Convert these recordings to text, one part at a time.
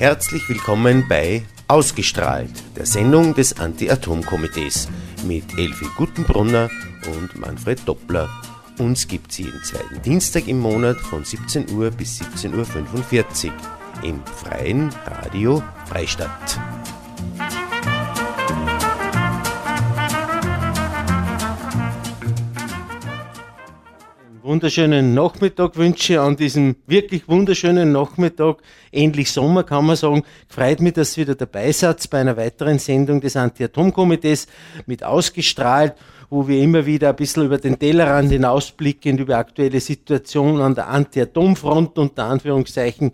Herzlich willkommen bei Ausgestrahlt, der Sendung des Anti-Atom-Komitees mit Elfi Gutenbrunner und Manfred Doppler. Uns gibt sie jeden zweiten Dienstag im Monat von 17 Uhr bis 17.45 Uhr im freien Radio Freistadt. Wunderschönen Nachmittag wünsche an diesem wirklich wunderschönen Nachmittag. Endlich Sommer, kann man sagen. Freut mich, dass ihr wieder dabei seid bei einer weiteren Sendung des Anti-Atom-Komitees mit ausgestrahlt, wo wir immer wieder ein bisschen über den Tellerrand hinausblicken, über aktuelle Situation an der Anti-Atom-Front unter Anführungszeichen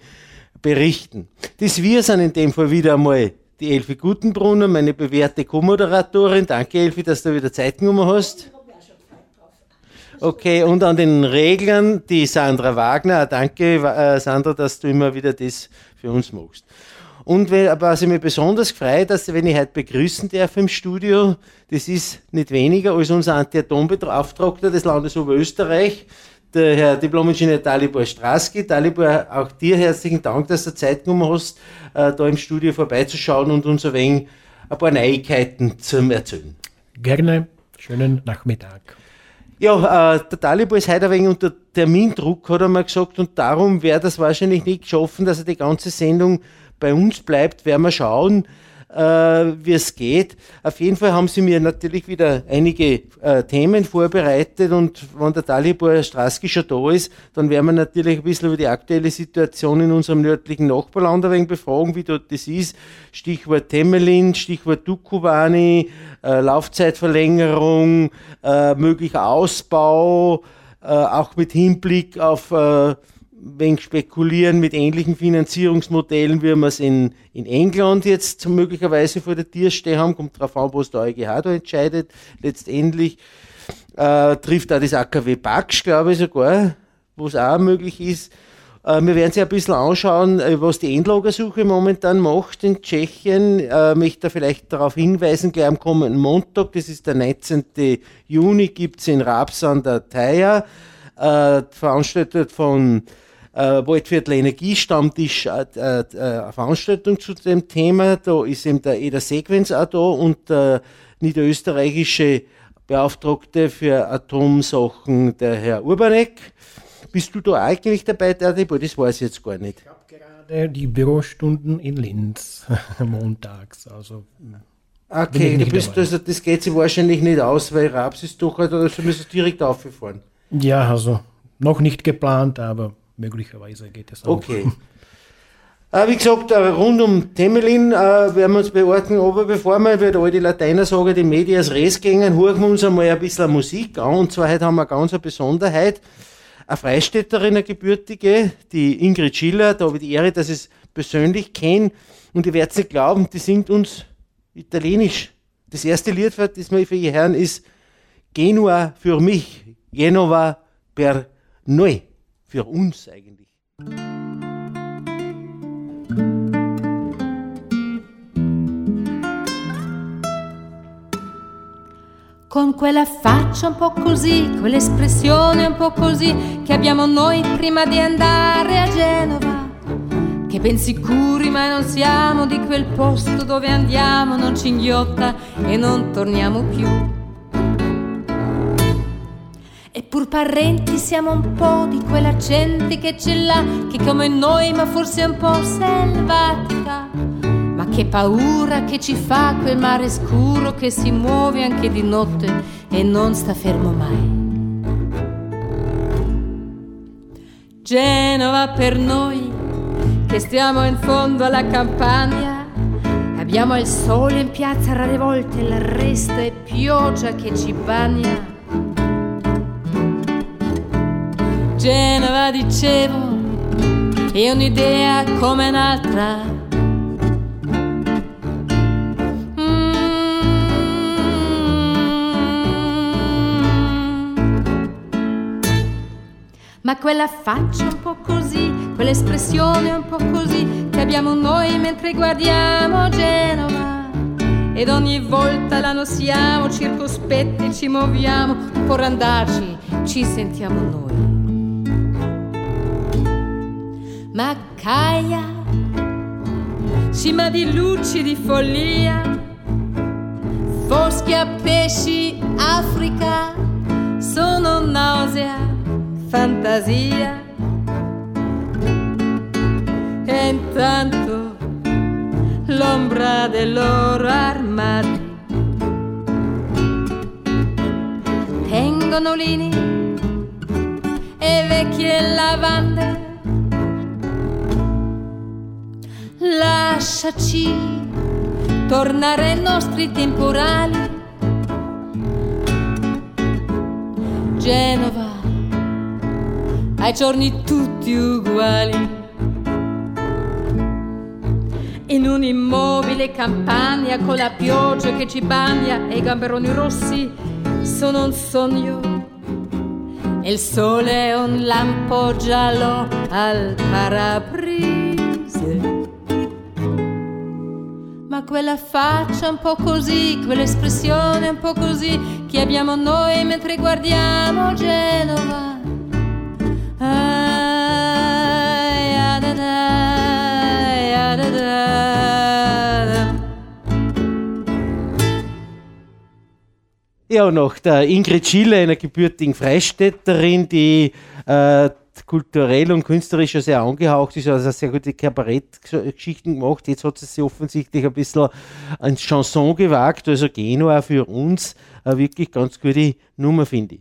berichten. Das wir sind in dem Fall wieder einmal die Elfi Gutenbrunner, meine bewährte Co-Moderatorin. Danke, Elfi, dass du wieder Zeit genommen hast. Okay, und an den Reglern die Sandra Wagner. Danke, äh, Sandra, dass du immer wieder das für uns machst. Und was ich mich besonders freut, dass wenn ich heute begrüßen darf im Studio, das ist nicht weniger als unser Anti-Atom-Beauftragter des Landes Oberösterreich, der Herr Diplom-Ingenieur Dalibor Straski. Dalibor, auch dir herzlichen Dank, dass du Zeit genommen hast, äh, da im Studio vorbeizuschauen und uns ein wenig ein paar Neuigkeiten zu erzählen. Gerne. Schönen Nachmittag. Ja, äh, der Talibor ist heute ein wenig unter Termindruck, hat er mal gesagt, und darum wäre das wahrscheinlich nicht geschaffen, dass er die ganze Sendung bei uns bleibt. Werden wir schauen, äh, wie es geht. Auf jeden Fall haben sie mir natürlich wieder einige äh, Themen vorbereitet und wenn der Talibor Straski schon da ist, dann werden wir natürlich ein bisschen über die aktuelle Situation in unserem nördlichen Nachbarland ein wenig befragen, wie dort das ist. Stichwort Temelin, Stichwort Dukubani, äh, Laufzeitverlängerung, äh, möglicher Ausbau, äh, auch mit Hinblick auf äh, wenig spekulieren mit ähnlichen Finanzierungsmodellen, wie wir es in, in England jetzt möglicherweise vor der Tür stehen haben. Kommt darauf an, was der EuGH da entscheidet. Letztendlich äh, trifft auch das AKW Bax, glaube ich sogar, wo es auch möglich ist. Äh, wir werden sich ein bisschen anschauen, äh, was die Endlagersuche momentan macht in Tschechien. Äh, möchte da vielleicht darauf hinweisen, gleich am kommenden Montag, das ist der 19. Juni, gibt es in Raps an der Thaya, veranstaltet von äh, Waldviertel Energiestammtisch äh, äh, eine Veranstaltung zu dem Thema. Da ist eben der Eder Sequenz auch da und der niederösterreichische Beauftragte für Atomsachen, der Herr Urbanek. Bist du da eigentlich dabei, Dadibo? Das weiß ich jetzt gar nicht. Ich habe gerade die Bürostunden in Linz montags. Also Okay, du bist, also, das geht sich wahrscheinlich nicht aus, weil Raps ist doch, also müssen direkt aufgefahren. Ja, also noch nicht geplant, aber möglicherweise geht es auch. Okay. Äh, wie gesagt, äh, rund um Temelin äh, werden wir uns beorten, aber bevor wir, wie der alte Lateiner sagen, die Medias Res gehen, hören wir uns einmal ein bisschen Musik an. Und zwar heute haben wir eine ganz Besonderheit. Eine Freistädterin, eine Gebürtige, die Ingrid Schiller, da habe ich die Ehre, dass ich es persönlich kenne. Und ihr werdet nicht glauben, die singt uns Italienisch. Das erste Lied, das wir für ihr hören, ist Genua für mich, Genova per noi für uns eigentlich. Con quella faccia un po' così, quell'espressione un po' così che abbiamo noi prima di andare a Genova. Che ben sicuri mai non siamo di quel posto dove andiamo, non ci inghiotta e non torniamo più. Eppur parenti siamo un po' di quella gente che ce l'ha, che come noi ma forse un po' selvatica. Ma che paura che ci fa quel mare scuro che si muove anche di notte e non sta fermo mai. Genova per noi, che stiamo in fondo alla campagna, abbiamo il sole in piazza rare volte, il resto è pioggia che ci bagna Genova dicevo e un'idea come un'altra. Mm. Ma quella faccia un po' così, quell'espressione un po' così che abbiamo noi mentre guardiamo Genova. Ed ogni volta la nosiamo, circospetti ci muoviamo, per andarci ci sentiamo noi. Macaia, cima di luci di follia, foschi a pesci, Africa, sono nausea, fantasia. E intanto l'ombra dei loro armati tengono lini e vecchie lavande lasciaci tornare ai nostri temporali. Genova, ai giorni tutti uguali. In un'immobile campagna con la pioggia che ci bagna e i gamberoni rossi sono un sogno. E il sole è un lampo giallo al parabrise quella faccia un po' così, quell'espressione un po' così che abbiamo noi mentre guardiamo Genova. Ja, noch der Ingrid Schiller, einer gebürtigen Freistädterin, die äh, kulturell und künstlerisch ja sehr angehaucht ist, also sehr gute Kabarettgeschichten gemacht. Jetzt hat sie sich offensichtlich ein bisschen ins Chanson gewagt, also Genua für uns eine wirklich ganz gute Nummer, finde ich.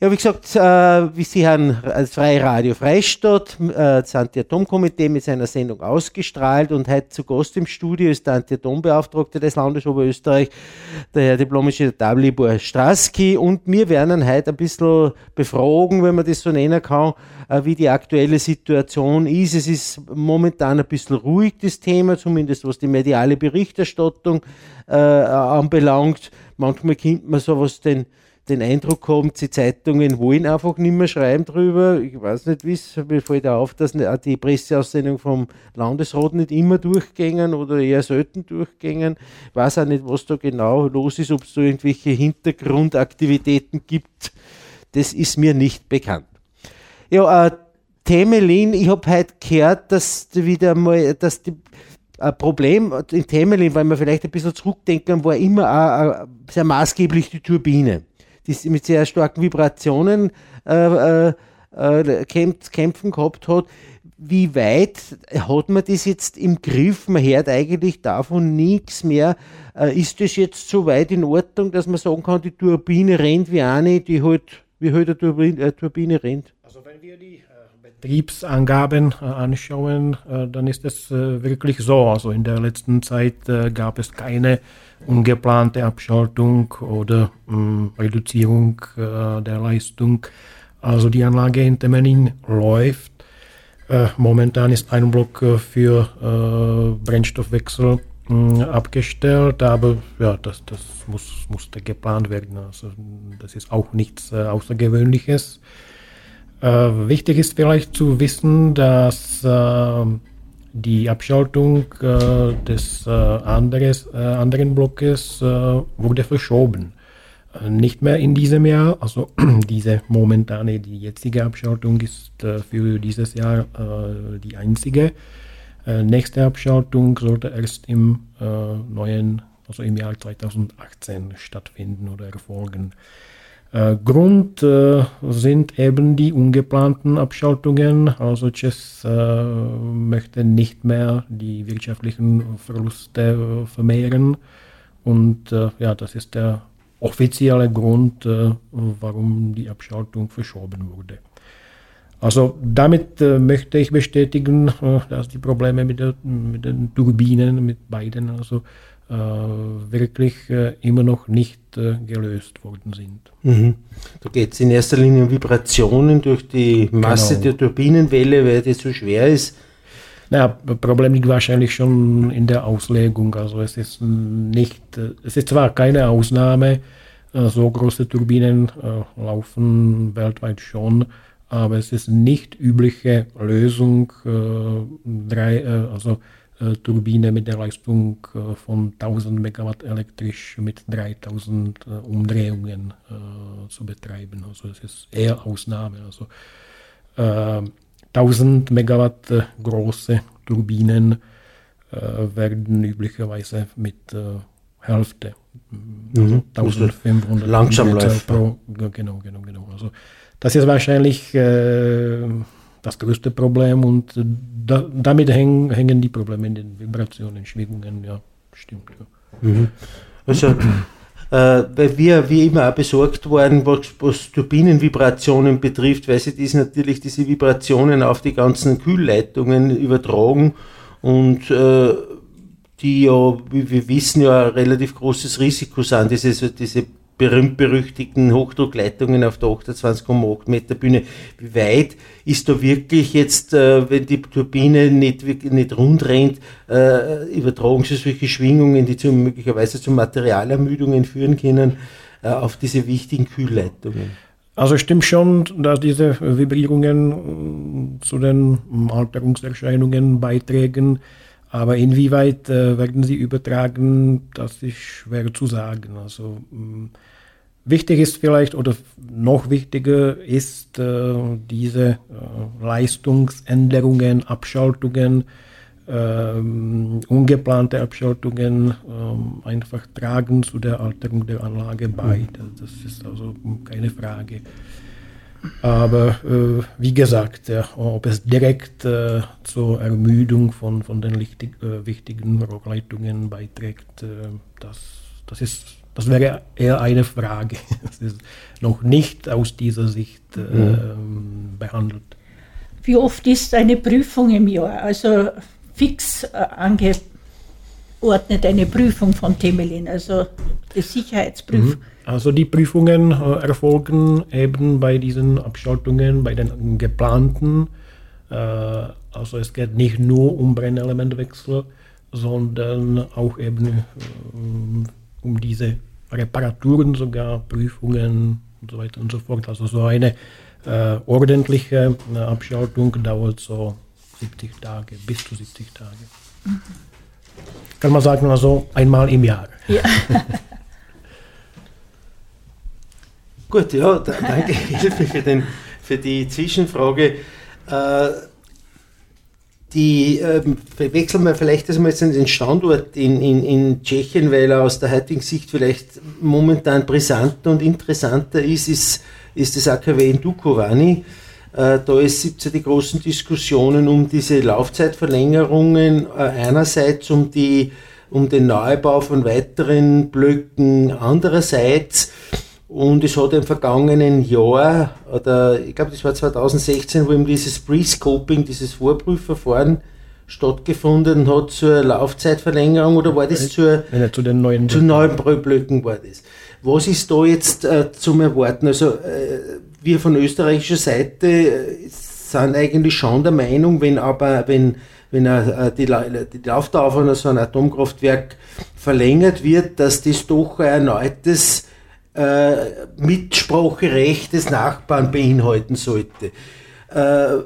Ja, wie gesagt, äh, wie Sie haben als Freie Radio Freistadt, äh, das Anti-Atom-Komitee mit seiner Sendung ausgestrahlt und heute zu Gast im Studio ist der Anti-Atom-Beauftragte des Landes Oberösterreich, der Herr Diplomische Dalibor Straski und wir werden heute ein bisschen befragen, wenn man das so nennen kann, äh, wie die aktuelle Situation ist. Es ist momentan ein bisschen ruhig, das Thema, zumindest was die mediale Berichterstattung äh, anbelangt. Manchmal kennt man sowas den den Eindruck haben, die Zeitungen wollen einfach nicht mehr schreiben drüber. Ich weiß nicht, wie es, mir fällt auf, dass die Presseaussendung vom Landesrat nicht immer durchgängen oder eher selten durchgängen. Ich weiß auch nicht, was da genau los ist, ob es da irgendwelche Hintergrundaktivitäten gibt. Das ist mir nicht bekannt. Ja, äh, Temelin, ich habe heute gehört, dass wieder mal, dass die ein Problem in Temelin, weil man vielleicht ein bisschen zurückdenken, war immer auch, sehr maßgeblich die Turbine die mit sehr starken Vibrationen äh, äh, äh kämpft, kämpfen gehabt hat. Wie weit hat man das jetzt im Griff? Man hört eigentlich davon nichts mehr. Äh, ist das jetzt so weit in Ordnung, dass man sagen kann, die Turbine rennt wie eine, die halt, wie halt eine Turbine, äh, Turbine rennt? Also wenn wir die Betriebsangaben äh, anschauen, äh, dann ist es äh, wirklich so. Also in der letzten Zeit gab es keine ungeplante Abschaltung oder ähm, Reduzierung äh, der Leistung. Also die Anlage in Temelin läuft. Äh, momentan ist ein Block äh, für äh, Brennstoffwechsel äh, abgestellt, aber ja, das, das muss, musste geplant werden. Also das ist auch nichts äh, Außergewöhnliches. wichtig ist vielleicht zu wissen, dass die Abschaltung äh, des äh, anderes, äh, anderen Blockes äh, wurde verschoben. Äh, nicht mehr in diesem Jahr, also diese momentane, die jetzige Abschaltung ist äh, für dieses Jahr die einzige. nächste Abschaltung sollte erst im neuen, also im Jahr 2018 stattfinden oder erfolgen. Äh, Grund äh, sind eben die ungeplanten Abschaltungen. Also Chess äh, möchte nicht mehr die wirtschaftlichen Verluste vermehren. Und ja, das ist der offizielle Grund, warum die Abschaltung verschoben wurde. Also damit möchte ich bestätigen, dass die Probleme mit, der, mit, den Turbinen, mit beiden, also wirklich äh, immer noch nicht äh, gelöst worden sind. Mhm. Da geht es in erster Linie um Vibrationen durch die Masse genau. der Turbinenwelle, weil die so schwer ist. Naja, das Problem liegt wahrscheinlich schon in der Auslegung. Also es ist nicht, es ist zwar keine Ausnahme, so große Turbinen laufen weltweit schon, aber es ist nicht übliche Lösung, drei, also äh, Turbine mit der Leistung äh, von 1000 Megawatt elektrisch mit 3000 äh, Umdrehungen zu betreiben. Also es ist eher Ausnahme. Also 1000 Megawatt große Turbinen werden üblicherweise mit Hälfte, mhm. 1500 langsam läuft. pro, genau, genau, genau. Also das ist wahrscheinlich das größte Problem und da, damit hängen, hängen die Probleme in den Vibrationen, Schwingungen, ja, stimmt. Ja. Mhm. Also, äh, weil wir wie immer auch besorgt waren, was, was Turbinenvibrationen betrifft, weil sie dies natürlich diese Vibrationen auf die ganzen Kühlleitungen übertragen und äh, die ja, wie wir wissen, ja ein relativ großes Risiko sind, diese, diese berühmt-berüchtigten Hochdruckleitungen auf der 28,8 Meter Bühne. Wie weit ist da wirklich jetzt, äh, wenn die Turbine nicht, nicht rund rennt, äh, übertragen sie solche Schwingungen, die zu, möglicherweise zu Materialermüdungen führen können, äh, auf diese wichtigen Kühlleitungen? Also stimmt schon, dass diese Vibrierungen zu den Alterungserscheinungen beitragen. Aber inwieweit äh, werden sie übertragen, das ist schwer zu sagen. Also mh, mm, wichtig ist vielleicht oder noch wichtiger ist äh, diese äh, Leistungsänderungen, Abschaltungen, ähm, ungeplante Abschaltungen ähm, einfach tragen zu der Alterung der Anlage bei. Mhm. Das ist also keine Frage. Aber äh, wie gesagt, ja, ob es direkt äh, zur Ermüdung von, von den lichtig, äh, wichtigen Rohrleitungen beiträgt, äh, das, das, ist, das wäre eher eine Frage. Das ist noch nicht aus dieser Sicht äh, mhm. behandelt. Wie oft ist eine Prüfung im Jahr? Also fix äh, angeordnet eine Prüfung von Temelin, also die Sicherheitsprüfung. Mhm. Also die Prüfungen äh, erfolgen eben bei diesen Abschaltungen, bei den geplanten. Äh, also es geht nicht nur um Brennelementwechsel, sondern auch eben äh, um diese Reparaturen sogar, Prüfungen und so weiter und so fort. Also so eine äh, ordentliche äh, Abschaltung dauert so 70 Tage, bis zu 70 Tage. Mhm. Kann man sagen, also einmal im Jahr. Ja. Gut, ja, danke Hilfe für, den, für die Zwischenfrage. Äh, die ähm, wechseln wir vielleicht erstmal jetzt den Standort in, in, in Tschechien, weil er aus der heutigen Sicht vielleicht momentan brisanter und interessanter ist, ist, ist das AKW in Dukovany. Äh, da gibt es ja die großen Diskussionen um diese Laufzeitverlängerungen, äh, einerseits um, die, um den Neubau von weiteren Blöcken, andererseits und es hat im vergangenen Jahr, oder ich glaube, das war 2016, wo eben dieses Pre-Scoping, dieses Vorprüfverfahren stattgefunden hat zur Laufzeitverlängerung oder war das zur, Nein, zu den neuen zu neuen Blöcken war das. Was ist da jetzt äh, zum Erwarten? Also äh, wir von österreichischer Seite äh, sind eigentlich schon der Meinung, wenn aber wenn wenn äh, die, die Laufdauer von so einem Atomkraftwerk verlängert wird, dass das doch ein erneutes äh, Mitspracherecht des Nachbarn beinhalten sollte. Äh,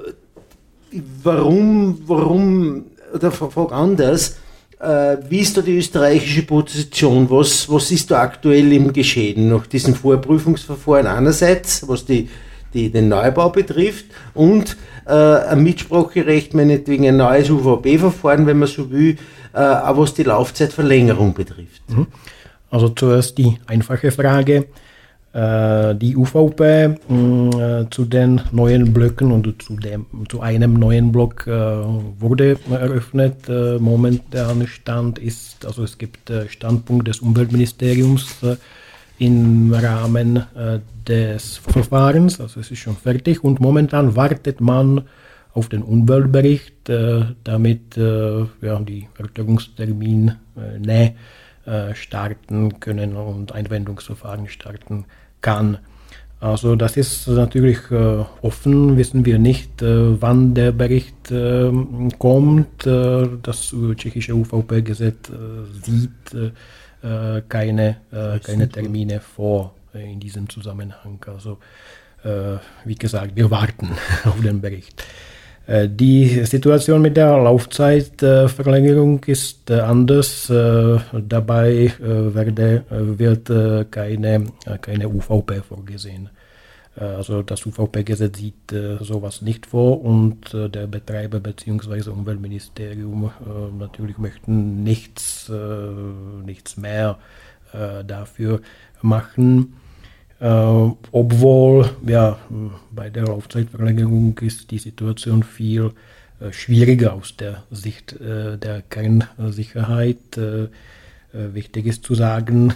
warum, warum, oder frag anders, äh, wie ist da die österreichische Position? Was, was ist da aktuell im Geschehen nach diesem Vorprüfungsverfahren einerseits, was die, die den Neubau betrifft und äh, ein Mitspracherecht, meinetwegen ein neues UVB-Verfahren, wenn man so will, äh, auch was die Laufzeitverlängerung betrifft. Mhm. Also zuerst die einfache Frage. Äh, die UVP mm, äh, zu den neuen Blöcken und zu, dem, zu einem neuen Block äh, wurde eröffnet. Momentan Stand ist, also es gibt Standpunkt des Umweltministeriums im Rahmen des Verfahrens, also es ist schon fertig und momentan wartet man auf den Umweltbericht, damit ja, die Erklärungstermin ne, äh, starten können und Einwendungsverfahren starten kann. Also das ist natürlich äh, offen, wissen wir nicht, äh, wann der Bericht äh, kommt. Äh, das tschechische UVP-Gesetz sieht keine, keine Termine vor in diesem Zusammenhang. Also wie gesagt, wir warten auf den Bericht. Äh, die Situation mit der Laufzeitverlängerung ist äh, anders. Äh, dabei werde, wird keine, keine UVP vorgesehen. Also das UVP-Gesetz sieht sowas nicht vor und der Betreiber bzw. Umweltministerium natürlich möchten nichts, nichts mehr dafür machen. Obwohl ja, bei der Laufzeitverlängerung ist die Situation viel schwieriger aus der Sicht der Kernsicherheit. wichtig ist zu sagen,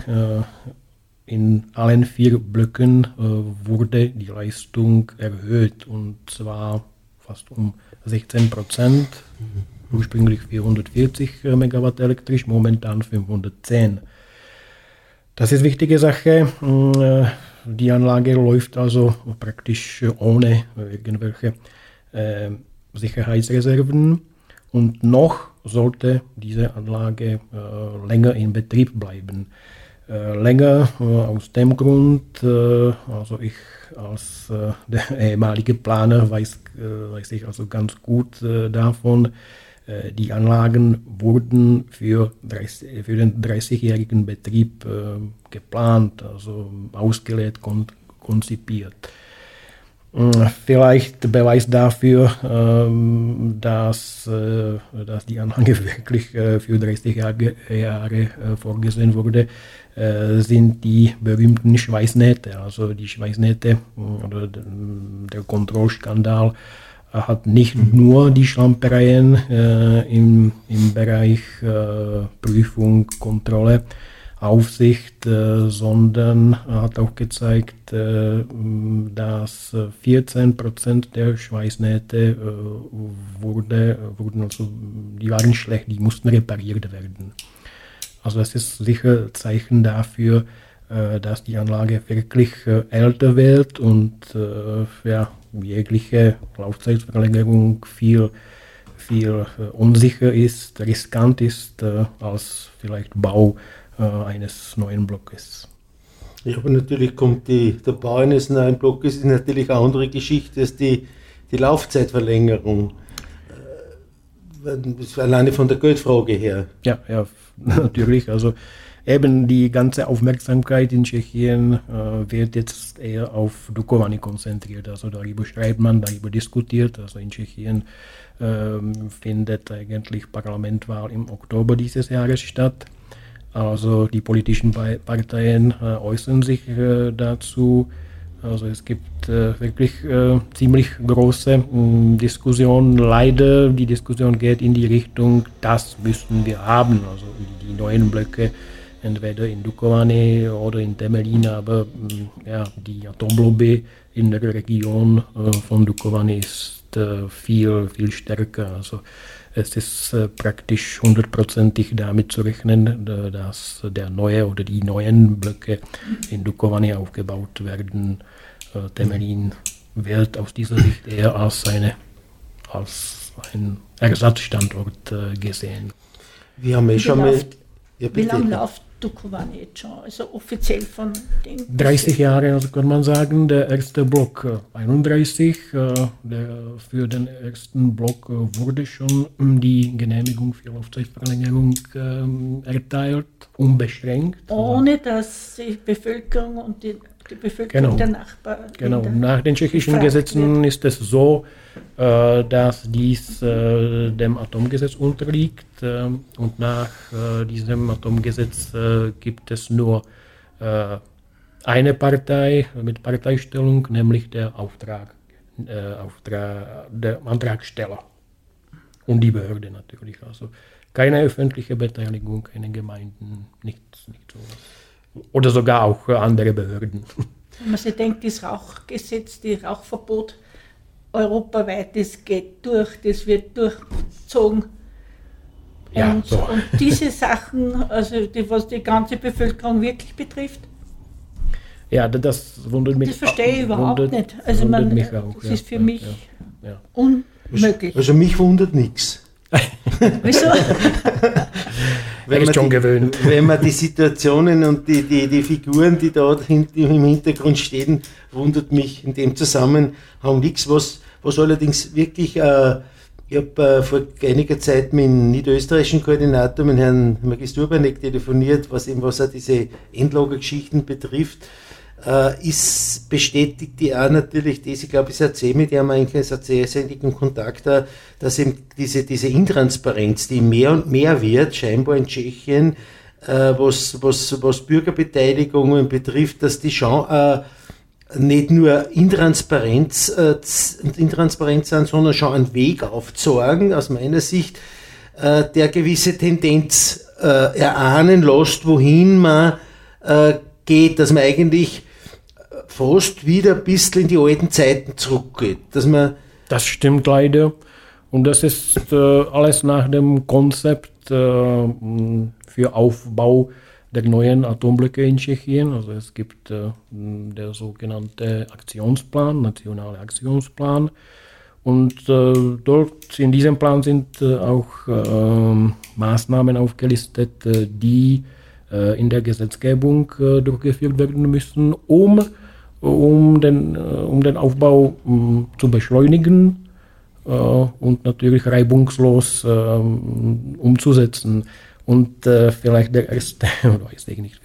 in allen vier Blöcken äh, wurde die Leistung erhöht und zwar fast um 16 Prozent. Mhm. Ursprünglich 440 äh, Megawatt elektrisch, momentan 510. Das ist eine wichtige Sache. Äh, die Anlage läuft also praktisch ohne irgendwelche äh, Sicherheitsreserven und noch sollte diese Anlage äh, länger in Betrieb bleiben. Äh, länger äh, aus dem Grund, äh, also ich als der ehemalige Planer weiß, weiß ich also ganz gut davon, die Anlagen wurden für, 30, für den 30-jährigen Betrieb geplant, also ausgelegt, und konzipiert. Vielleicht Beweis dafür, ähm, dass, dass die Anlage wirklich für 30 Jahre vorgesehen wurde, äh, sind die berühmten Schweißnähte. Also die Schweißnähte äh, oder der Kontrollskandal äh, hat nicht mhm. nur die Schlampereien äh, im, im Bereich äh, Prüfung, Kontrolle, Aufsicht, äh, sondern hat auch gezeigt, dass 14 Prozent der Schweißnähte wurde, wurden also, die waren schlecht, die mussten repariert werden. Also das ist sicher Zeichen dafür, äh, dass die Anlage wirklich äh, älter wird und äh, ja, jegliche Laufzeitverlängerung viel, viel unsicher ist, riskant ist als vielleicht Bau eines neuen Blockes. Ja, aber natürlich kommt die, der Bau eines neuen Blockes ist natürlich eine andere Geschichte als die, die Laufzeitverlängerung. Alleine von der Geldfrage her. Ja, ja, natürlich. Also eben die ganze Aufmerksamkeit in Tschechien äh, wird jetzt eher auf Dukovany konzentriert. Also darüber schreibt man, darüber diskutiert. Also in Tschechien ähm, findet eigentlich Parlamentwahl im Oktober dieses Jahres statt. Also die politischen Parteien äh, äußern sich äh, dazu. Also es gibt äh, wirklich äh, ziemlich große mh, Diskussionen. Leider, die Diskussion geht in die Richtung, das müssen wir haben. Also die neuen Blöcke, entweder in Dukovany oder in Temelin, aber mh, ja, die Atomblobe in der Region äh, von Dukovany ist äh, viel, viel stärker. Also es ist äh, praktisch hundertprozentig damit zu rechnen, dass der neue oder die neuen Blöcke in Dukovany aufgebaut werden. Temelin wird aus dieser Sicht eher als, eine, als ein Ersatzstandort gesehen. Wir haben eh schon mal. Ja, wie lange läuft Schon? Also offiziell von dem. 30 Jahre, also kann man sagen. Der erste Block 31. Äh, äh, der, für den ersten Block äh, wurde schon die Genehmigung für Laufzeitverlängerung äh, erteilt, unbeschränkt. Ohne dass die Bevölkerung und die die Bevölkerung genau. der Nachbarn. Genau, nach den tschechischen Gesetzen wird. ist es so, äh, dass dies äh, dem Atomgesetz unterliegt äh, und nach äh, diesem Atomgesetz äh, gibt es nur äh, eine Partei mit Parteistellung, nämlich der Auftrag, Auftrag, der Antragsteller und die Behörde natürlich. Also keine öffentliche Beteiligung, keine Gemeinden, nichts, nichts sowas oder sogar auch andere Behörden. Wenn man sich denkt, das Rauchgesetz, das Rauchverbot europaweit, das geht durch, das wird durchgezogen. Ja, und, so. und diese Sachen, also die, was die ganze Bevölkerung wirklich betrifft, ja, das wundert mich. Das verstehe ich überhaupt wundert, nicht. Also man, mich auch, das ja, ist für ja, mich ja, unmöglich. Also mich wundert nichts. Wieso? wenn man schon die, gewöhnt. Wenn man die Situationen und die, die, die Figuren, die dort im Hintergrund stehen, wundert mich in dem Zusammenhang nichts. Was, was allerdings wirklich, äh, ich habe äh, vor einiger Zeit mit dem niederösterreichischen Koordinator, mit Herrn Magist Urbanek, telefoniert, was eben was auch diese Endlagergeschichten betrifft. Äh, ist, bestätigt die auch natürlich das, ich glaube, ich erzähle mit ihm eigentlich seit sehr, Kontakt, äh, dass eben diese, diese Intransparenz, die mehr und mehr wird, scheinbar in Tschechien, äh, was, was, was Bürgerbeteiligungen betrifft, dass die schon äh, nicht nur Intransparenz, äh, Intransparenz sind, sondern schon einen Weg aufzeigen, aus meiner Sicht, äh, der gewisse Tendenz äh, erahnen lässt, wohin man äh, geht, dass man eigentlich fast wieder ein bisschen in die alten Zeiten zurückgeht. Dass man das stimmt leider. Und das ist äh, alles nach dem Konzept äh, für Aufbau der neuen Atomblöcke in Tschechien. Also es gibt äh, der sogenannte Aktionsplan, nationale Aktionsplan. Und äh, dort in diesem Plan sind äh, auch ähm, Maßnahmen aufgelistet, äh, die in der Gesetzgebung durchgeführt werden müssen, um um den, äh, um den Aufbau um, zu beschleunigen äh, und natürlich reibungslos äh, umzusetzen. Und äh, vielleicht der erste, oder ich nicht,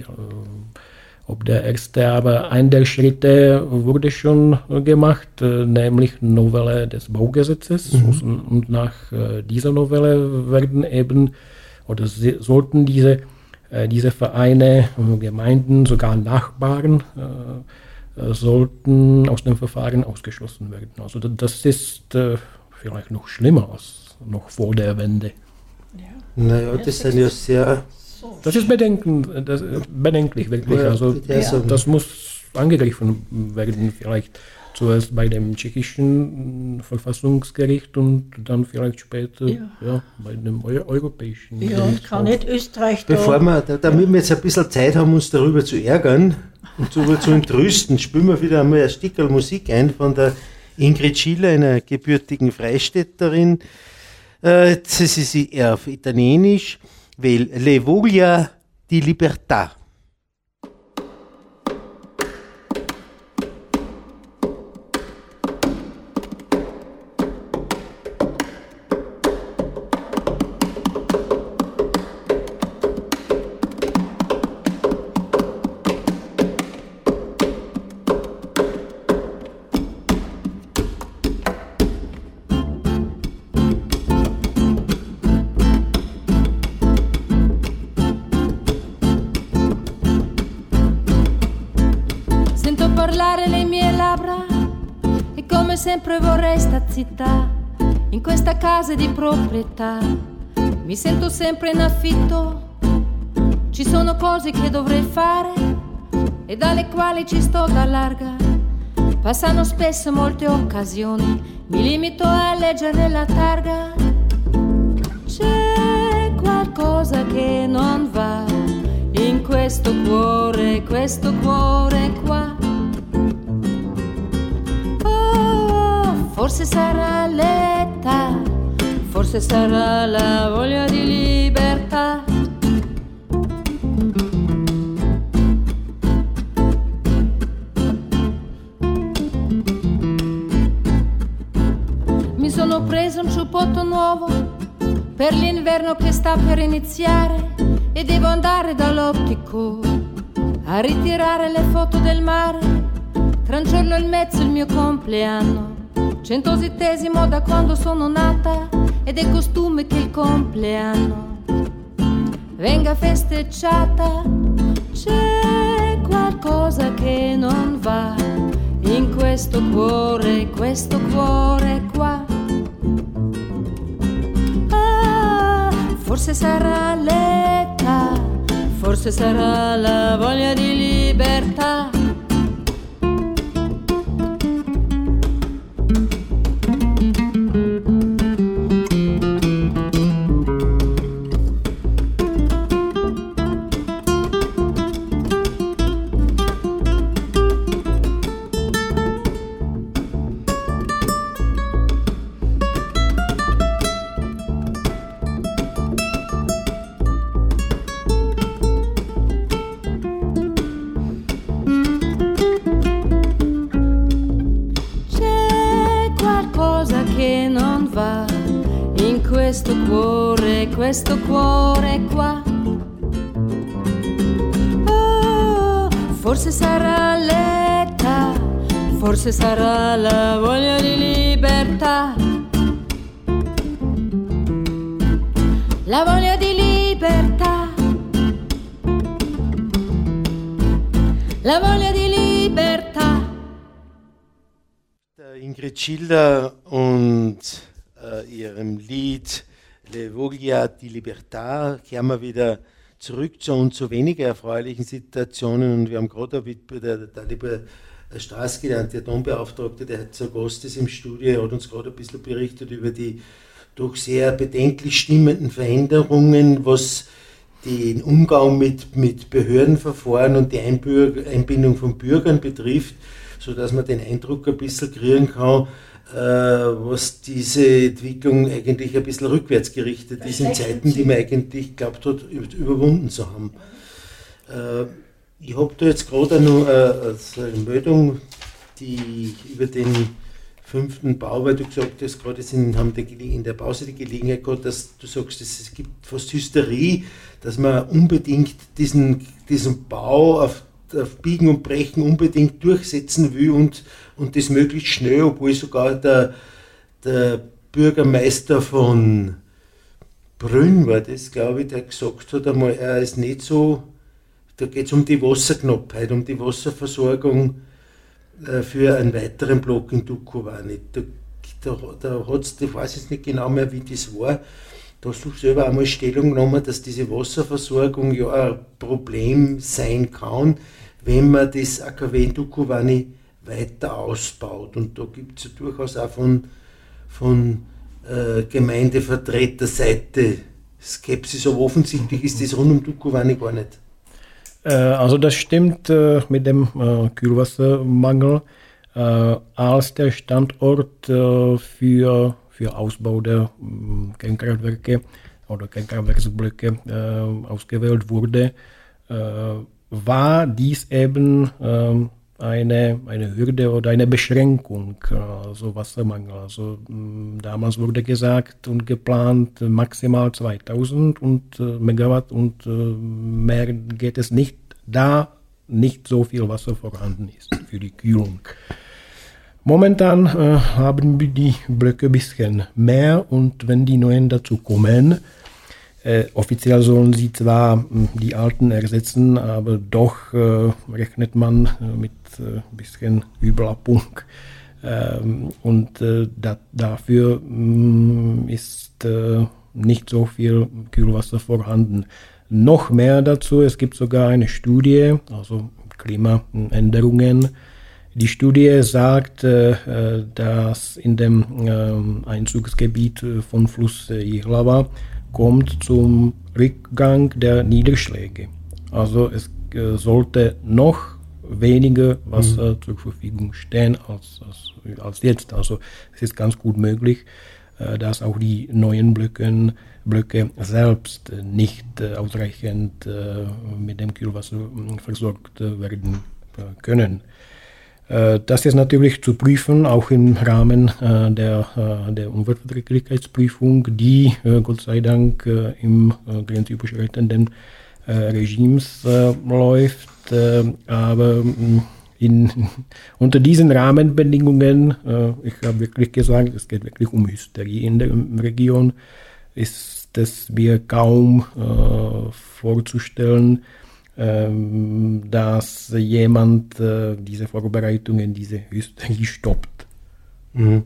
ob der erste, aber ein der Schritte wurde schon gemacht, äh, nämlich Novelle des Baugesetzes. Mhm. Und nach äh, dieser Novelle werden eben, oder sollten diese, diese Vereine, Gemeinden, sogar Nachbarn, äh, sollten aus dem Verfahren ausgeschlossen werden. Also das ist äh, vielleicht noch schlimmer als noch vor der Wende. Ja. Naja, das sind ja sehr... Das ist bedenken, das, bedenklich, wirklich. Also, das muss angegriffen werden, vielleicht zuerst bei dem tschechischen Verfassungsgericht und dann vielleicht später ja. ja bei dem Eu europäischen. Ja, und kann nicht Österreich da. Bevor wir, damit wir jetzt ein bisschen Zeit haben, uns darüber zu ärgern und darüber zu entrüsten, spielen wir wieder einmal ein Stückel Musik ein von der Ingrid Schiller, einer gebürtigen Freistädterin. Äh, ist sie auf Italienisch, Le Voglia di Libertà. Sempre vorrei sta zittà, in questa casa di proprietà. Mi sento sempre in affitto, ci sono cose che dovrei fare e dalle quali ci sto da larga. Passano spesso molte occasioni, mi limito a leggere la targa. C'è qualcosa che non va in questo cuore, questo cuore qua Forse sarà l'età, forse sarà la voglia di libertà. Mi sono preso un ciuppotto nuovo per l'inverno che sta per iniziare e devo andare dall'ottico a ritirare le foto del mare. Tra un giorno e mezzo il mio compleanno Centositesimo da quando sono nata ed è costume che il compleanno venga festeggiata. C'è qualcosa che non va in questo cuore, questo cuore qua. Ah, forse sarà l'età, forse sarà la voglia di libertà Schilder und äh, ihrem Lied Le Voglia di Libertà kehren wir wieder zurück zu uns zu weniger erfreulichen Situationen. Und wir haben gerade der, liebe Straße gelernt, der Dombeauftragte, der Gast ist im Studio, hat uns gerade ein bisschen berichtet über die doch sehr bedenklich stimmenden Veränderungen, was den Umgang mit, mit Behördenverfahren und die Einbindung von Bürgern betrifft, sodass man den Eindruck ein bisschen kriegen kann, äh, was diese Entwicklung eigentlich ein bisschen rückwärts gerichtet ist in Zeiten, die man eigentlich glaubt hat, überwunden zu haben. Äh, ich habe da jetzt gerade noch äh, eine Meldung, die über den fünften Bau, weil du gesagt hast, gerade sind, haben in der Pause die Gelegenheit gehabt, dass du sagst, es gibt fast Hysterie, dass man unbedingt diesen, diesen Bau auf auf Biegen und Brechen unbedingt durchsetzen will und, und das möglichst schnell, obwohl sogar der, der Bürgermeister von Brünn war das, glaube ich, der gesagt hat einmal, er ist nicht so, da geht es um die Wasserknappheit, um die Wasserversorgung äh, für einen weiteren Block in Dukovany. Da, da, da hat's, ich weiß jetzt nicht genau mehr, wie das war, da hast du selber einmal Stellung genommen, dass diese Wasserversorgung ja ein Problem sein kann, wenn man das AKW in Dukovany weiter ausbaut. Und da gibt es ja durchaus auch von, von äh, Gemeindevertreterseite Skepsis, aber offensichtlich ist das rund um Dukovany gar nicht. Äh, also das stimmt äh, mit dem äh, Kühlwassermangel. Äh, als der Standort äh, für, für Ausbau der mm, Kernkraftwerke oder Kernkraftwerksblöcke ausgewählt wurde, war dies eben ähm, eine, eine Hürde oder eine Beschränkung, also Wassermangel. Also mm, damals wurde gesagt und geplant maximal 2000 und, äh, Megawatt und äh, mehr geht es nicht, da nicht so viel Wasser vorhanden ist für die Kühlung. Momentan äh, haben wir die Blöcke ein bisschen mehr und wenn die neuen dazu kommen, äh, offiziell sollen sie zwar hm, die alten ersetzen, aber doch äh, rechnet man äh, mit ein äh, bisschen Überlappung. Ähm, und äh, da, dafür mh, hm, ist nicht so viel Kühlwasser vorhanden. Noch mehr dazu, es gibt sogar eine Studie, also Klimaänderungen. Die Studie sagt, dass in dem ähm, Einzugsgebiet von Fluss Jihlava kommt zum Rückgang der Niederschläge. Also es äh, sollte noch weniger Wasser mhm. zur Verfügung stehen als, als, als, jetzt. Also es ist ganz gut möglich, äh, dass auch die neuen Blöcken, Blöcke selbst nicht äh, ausreichend äh, mit dem Kühlwasser äh, versorgt werden äh, können. Äh, das ist natürlich zu prüfen, auch im Rahmen äh, der, äh, der Umweltverträglichkeitsprüfung, die Gott sei Dank im grenzüberschreitenden Regimes läuft. Aber mm, in, unter diesen Rahmenbedingungen, ich habe wirklich gesagt, es geht wirklich um Hysterie in der Region, ist es mir kaum vorzustellen, dass jemand äh, diese Vorbereitungen, diese Hysterie stoppt. Mhm.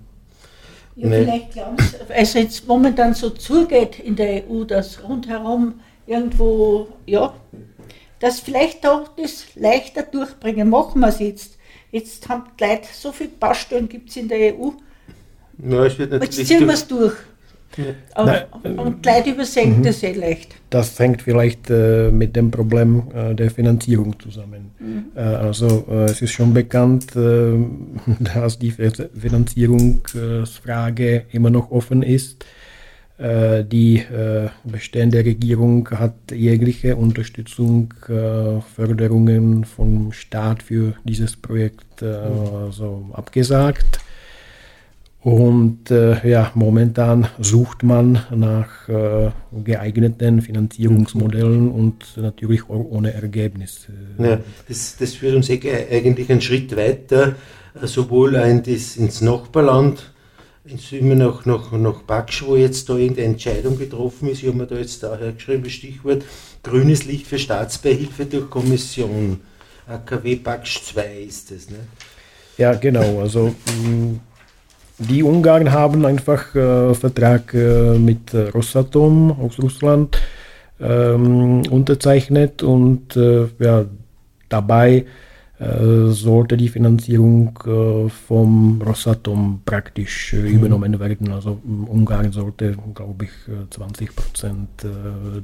Ja, nee. vielleicht glauben Sie, also jetzt momentan so zugeht in der EU, dass rundherum irgendwo, ja, dass vielleicht auch das leichter durchbringen. Machen wir es jetzt. Jetzt haben die Leute, so viele Baustellen gibt es in der EU. Ja, es wird natürlich jetzt ziehen wir es durch. Aber, Nein, und Leute übersehen das sehr leicht. Das hängt vielleicht äh, mit dem Problem äh, der Finanzierung zusammen. Mhm. Äh, also äh, es ist schon bekannt, äh, dass die Finanzierungsfrage immer noch offen ist. Äh, die bestehende Regierung hat jegliche Unterstützung, Förderungen vom Staat für dieses Projekt mhm. also abgesagt. Und äh, ja, momentan sucht man nach äh, geeigneten Finanzierungsmodellen und natürlich auch ohne Ergebnis. Ja, das, das führt uns eh eigentlich einen Schritt weiter, äh, sowohl in das, ins Nachbarland, ins immer noch, noch, noch Baksch, wo jetzt da irgendeine Entscheidung getroffen ist. Ich habe mir da jetzt daher geschrieben, Stichwort grünes Licht für Staatsbeihilfe durch Kommission. AKW Baksch 2 ist das, ne? Ja, genau. Also mh, die Ungarn haben einfach äh, Vertrag äh, mit äh, Rosatom aus Russland ähm, unterzeichnet und äh, ja, dabei äh, sollte die Finanzierung äh, vom Rosatom praktisch mhm. übernommen werden. Also Ungarn sollte, glaube ich, 20 Prozent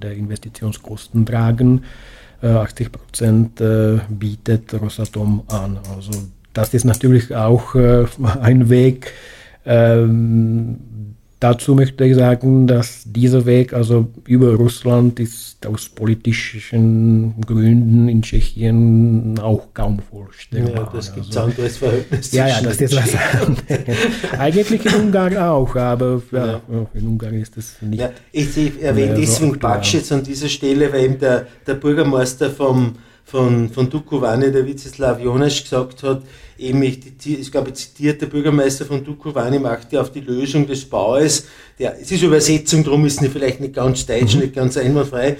der Investitionskosten tragen. 80 Prozent bietet Rosatom an. Also das ist natürlich auch ein Weg, ähm, dazu möchte ich sagen, dass dieser Weg also über Russland ist aus politischen Gründen in Tschechien auch kaum vorstellbar. Ja, das gibt also, anderes Verhältnis. Ja, ja, das ist was Eigentlich in Ungarn auch, aber ja, ja. in Ungarn ist das nicht. Ja, ich, ich erwähne deswegen so Baksch jetzt an dieser Stelle, weil eben der, der Bürgermeister vom, von, von Dukovany, der Vizislav Jonas, gesagt hat, eben, ich, ich glaube, zitiert der Bürgermeister von Dukovany macht ja auf die Lösung des Baues, der, es ist Übersetzung, darum ist es vielleicht nicht ganz deutsch, mhm. nicht ganz einwandfrei,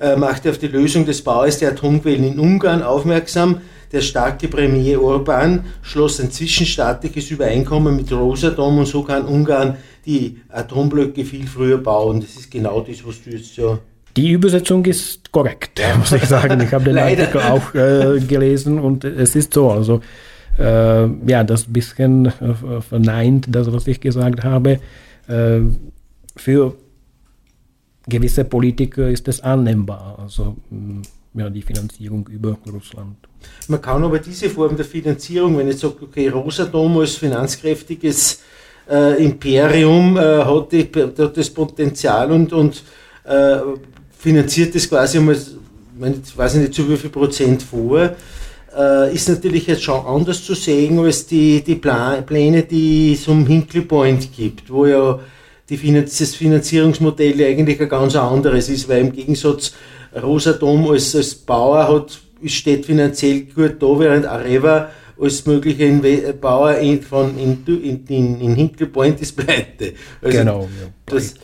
äh, macht auf die Lösung des Baues der Atomquellen in Ungarn aufmerksam. Der starke Premier Orban schloss ein zwischenstaatliches Übereinkommen mit Rosatom und so kann Ungarn die Atomblöcke viel früher bauen. Das ist genau das, was du jetzt ja die Übersetzung ist korrekt, muss ich sagen. Ich habe den Artikel auch äh, gelesen und es ist so. Also äh, ja, das bisschen äh, verneint, das, was ich gesagt habe. Äh, für gewisse Politiker ist es annehmbar, also mm, ja, die Finanzierung über Russland. Man kann aber diese Form der Finanzierung, wenn ich sage, okay, Rosatom als finanzkräftiges äh, Imperium äh, hat, die, hat, das Potenzial und, und äh, finanziert das quasi um, ich weiß nicht zu wie viel Prozent vor, äh, ist natürlich jetzt schon anders zu sehen als die, die Pläne, die es um Hinkley Point gibt, wo ja die Finanz das Finanzierungsmodell eigentlich ein ganz anderes ist, weil im Gegensatz Rosatom als, als Bauer hat, steht finanziell gut da, während Areva als möglicher Inve Bauer in, von, in, in, in Hinkley Point ist pleite. Also genau. Ja. Das,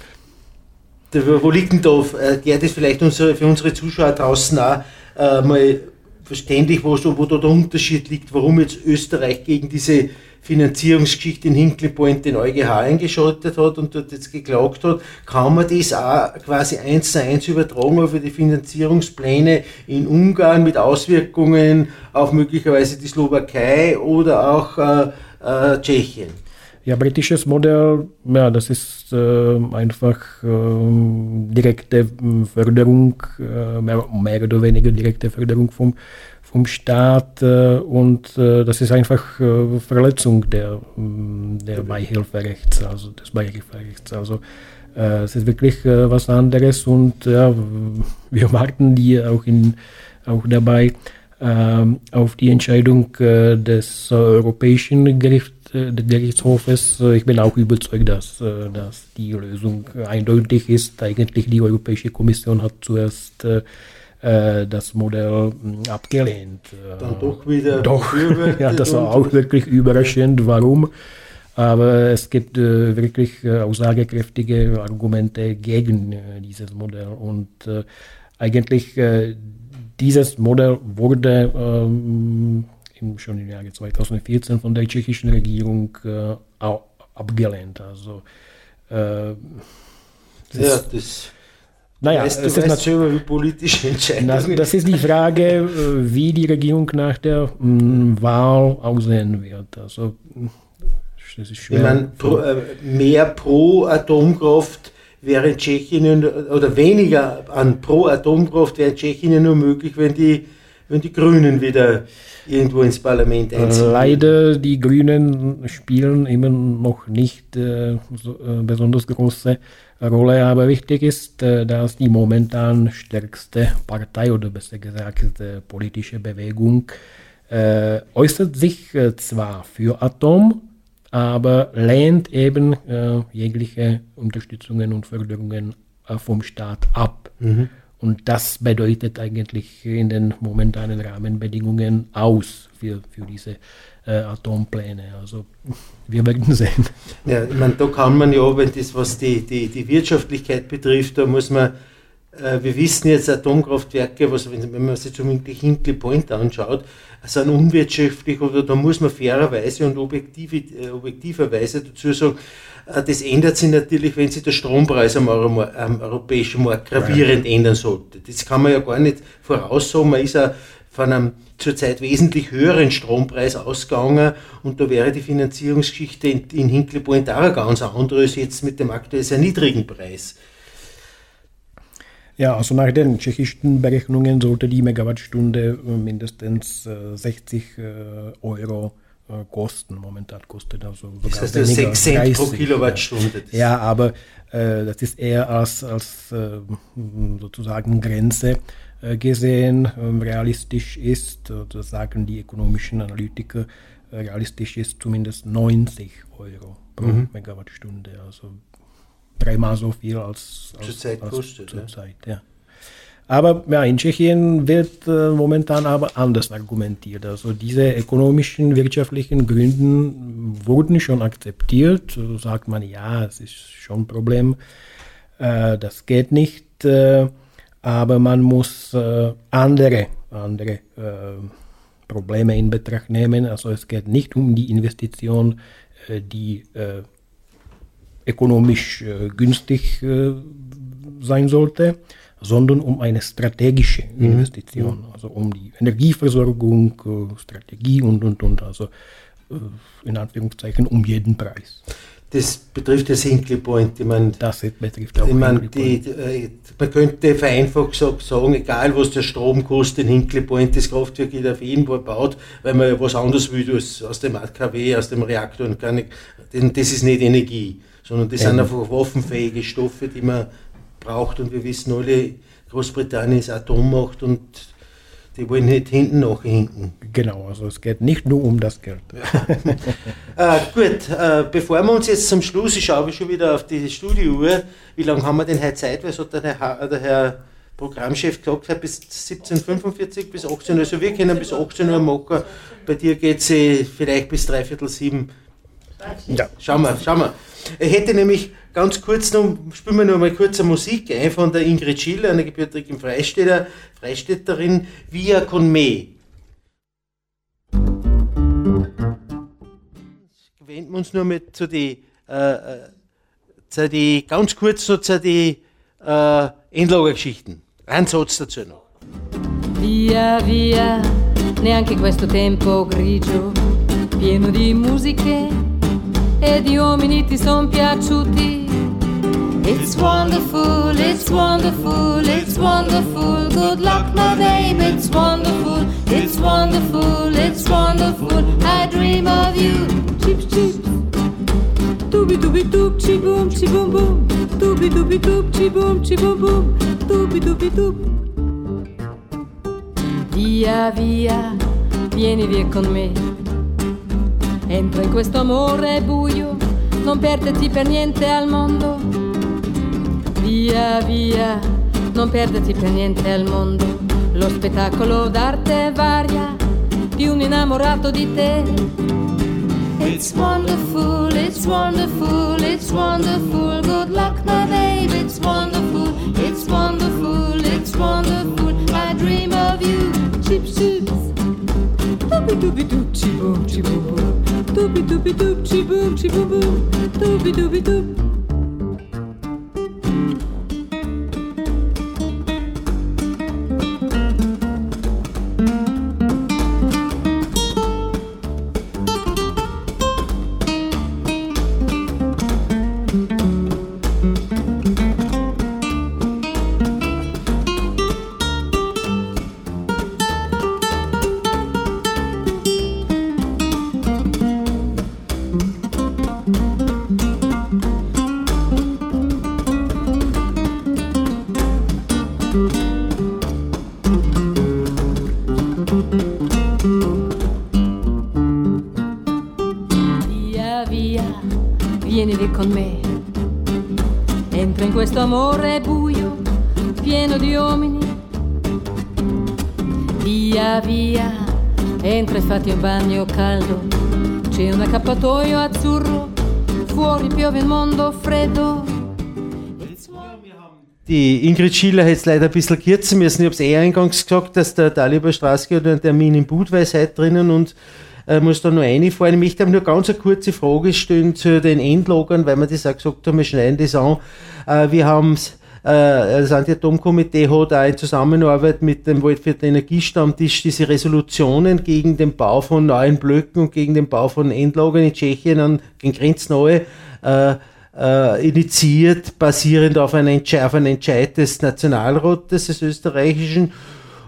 wo liegt denn da, äh, Gerd, ist vielleicht unsere, für unsere Zuschauer draußen auch äh, mal verständlich, wo, so, wo da der Unterschied liegt, warum jetzt Österreich gegen diese Finanzierungsgeschichte in Hinkley Point den EuGH eingeschaltet hat und dort jetzt geklagt hat, kann man das auch quasi eins zu eins übertragen auf die Finanzierungspläne in Ungarn mit Auswirkungen auf möglicherweise die Slowakei oder auch äh, äh, Tschechien? Ja, britisches Modell, ja, das ist äh, einfach äh, direkte Förderung, äh, mehr, mehr, oder weniger direkte Förderung vom, vom Staat äh, und äh, das ist einfach äh, Verletzung der, der Beihilferechts, also des Beihilferechts. Also es ist wirklich was anderes und ja, wir warten die auch, in, auch dabei auf die Entscheidung des Europäischen Gerichts äh, des Gerichtshofes. Äh, ich bin auch überzeugt, dass, äh, dass die Lösung eindeutig ist. Eigentlich die Europäische Kommission hat zuerst das Modell hm, abgelehnt. Dann doch wieder. Doch, ja, das war auch wirklich überraschend. Warum? Aber es gibt äh, wirklich äh, aussagekräftige Argumente gegen äh, dieses Modell. Und eigentlich dieses Modell wurde im, schon im Jahre 2014 von der tschechischen Regierung äh, abgelehnt. Also, äh, das ja, das. Naja, weißt, es ist natürlich politische Entscheidungen. Das, ist die Frage, äh, wie die Regierung nach der mm, Wahl aussehen wird. Also, das ist schwer. Ich meine, pro, äh, mehr pro Atomkraft wäre in Tschechien oder weniger an pro Atomkraft wäre in Tschechien nur möglich, wenn die, wenn die Grünen wieder irgendwo ins Parlament einziehen. Leider, die Grünen spielen immer noch nicht äh, so, äh, besonders große Rolle, aber wichtig ist, äh, dass die momentan stärkste Partei oder besser gesagt äh, politische Bewegung äh, äußert sich äh, zwar für Atom, aber lehnt eben jegliche Unterstützungen und Förderungen vom Staat ab. Mhm. Und das bedeutet eigentlich in den momentanen Rahmenbedingungen aus für, für diese äh, Atompläne. Also wir werden sehen. Ja, ich meine, da kann man ja, wenn das, was die, die, die Wirtschaftlichkeit betrifft, da muss man äh, wir wissen jetzt, Atomkraftwerke, was, wenn man sich zum Beispiel Hinkley Point anschaut, sind unwirtschaftlich oder da muss man fairerweise und objektive, äh, objektiverweise dazu sagen, das ändert sich natürlich, wenn sich der Strompreis am, Euro, am europäischen Markt gravierend ja. ändern sollte. Das kann man ja gar nicht voraussagen. Man ist ja von einem zurzeit wesentlich höheren Strompreis ausgegangen und da wäre die Finanzierungsgeschichte in, in Hinkley Point auch ganz andere als jetzt mit dem aktuell sehr niedrigen Preis. Ja, also nach den tschechischen Berechnungen sollte die Megawattstunde äh, mindestens 60 äh, äh, kosten. Momentan kostet also sogar das heißt, weniger, 6 Cent 30, pro Kilowattstunde. Ja, aber äh, das ist eher als, als äh, sozusagen Grenze äh, gesehen. Ähm, realistisch ist, das sagen die ökonomischen Analytiker, realistisch ist zumindest 90 Euro pro mhm. Megawattstunde. Also dreimal so viel als, als zurzeit kostet. Zurzeit, ja. Aber ja, in Tschechien wird äh, momentan aber anders argumentiert. Also diese ökonomischen, wirtschaftlichen Gründe wurden schon akzeptiert. So sagt man, ja, es ist schon ein Problem, äh, das geht nicht, äh, aber man muss äh, andere, andere äh, Probleme in Betracht nehmen. Also es geht nicht um die Investition, äh, die ökonomisch günstig sein sollte, sondern um eine strategische mhm. Investition, mhm. also um die Energieversorgung, äh, Strategie und, und, und, also in Anführungszeichen um jeden Preis. Das betrifft das Hinkley Point. Ich meine, das betrifft auch ich meine, die, die, Man könnte vereinfacht gesagt sagen, egal was der Strom kostet in Hinkley Point, das Kraftwerk wird auf jeden Fall baut, weil man ja was anderes will als aus dem AKW, aus dem Reaktor und gar nicht. Das ist nicht Energie sondern das sind einfach waffenfähige Stoffe, die man braucht und wir wissen alle, Großbritannien ist Atommacht und die wollen nicht hinten nachhinken. Genau, also es geht nicht nur um das Geld. äh, gut, äh, bevor wir uns jetzt zum Schluss, ich schaue schon wieder auf die Studiouhr, wie lange haben wir denn heute Zeit? Weil es hat der Herr, der Herr Programmchef gesagt, bis 17.45 bis 18 Uhr, also wir können bis 18 Uhr machen. Bei dir geht es äh, vielleicht bis dreiviertel sieben. Ja. Schauen wir, schauen wir. Ich hätte nämlich ganz kurz noch, spielen wir noch mal kurz eine Musik ein von der Ingrid Schiller, einer gebürtigen Freistädter, Freistädterin, Via con me. Wenden wir uns nur mit zu die, äh, äh, zu die ganz kurz so zu die äh, Endlagergeschichten. Ein Satz dazu noch. Via, via, neanche questo tempo grigio, pieno di musiche e di uomini ti son piaciuti. It's wonderful, it's wonderful, it's wonderful. Good luck, my babe, it's wonderful, it's wonderful, it's wonderful. I dream of you. Chips, chips. Dooby dooby doop, chi boom, chi boom boom. Dooby dooby doop, chi boom, chi boom boom. Dooby dooby doop. Via, via, vieni via con me Entra in questo amore buio, non perderti per niente al mondo. Via, via, non perderti per niente al mondo. Lo spettacolo d'arte varia di un innamorato di te. It's wonderful, it's wonderful, it's wonderful. Good luck, my babe, it's wonderful, it's wonderful, it's wonderful. I dream of you. Chip, chips. Dooby dooby doo, chi boom, chi Tupi tupi tup, chi boom, chi boom boom. Tupi tupi tup. Fatti un bagno caldo. C'è un accappatoio azzurro, fuori piove il mondo freddo. Die Ingrid Schiller hätte es leider ein bisschen kürzen müssen. Ich habe es eh eingangs gesagt, dass der Daliber Straße hat einen Termin in Budweisheit drinnen und äh, muss da nur reinfahren. Ich möchte nur ganz eine kurze Frage stellen zu den Endlogern, weil wir das auch gesagt haben, wir schneiden das an. Äh, wir haben äh, das Anti-Atom-Komitee hat auch in Zusammenarbeit mit dem Wald für den Energiestammtisch diese Resolutionen gegen den Bau von neuen Blöcken und gegen den Bau von Endlagern in Tschechien an den Grenznaue äh, äh, initiiert, basierend auf einem, auf einem Entscheid des Nationalrates des österreichischen.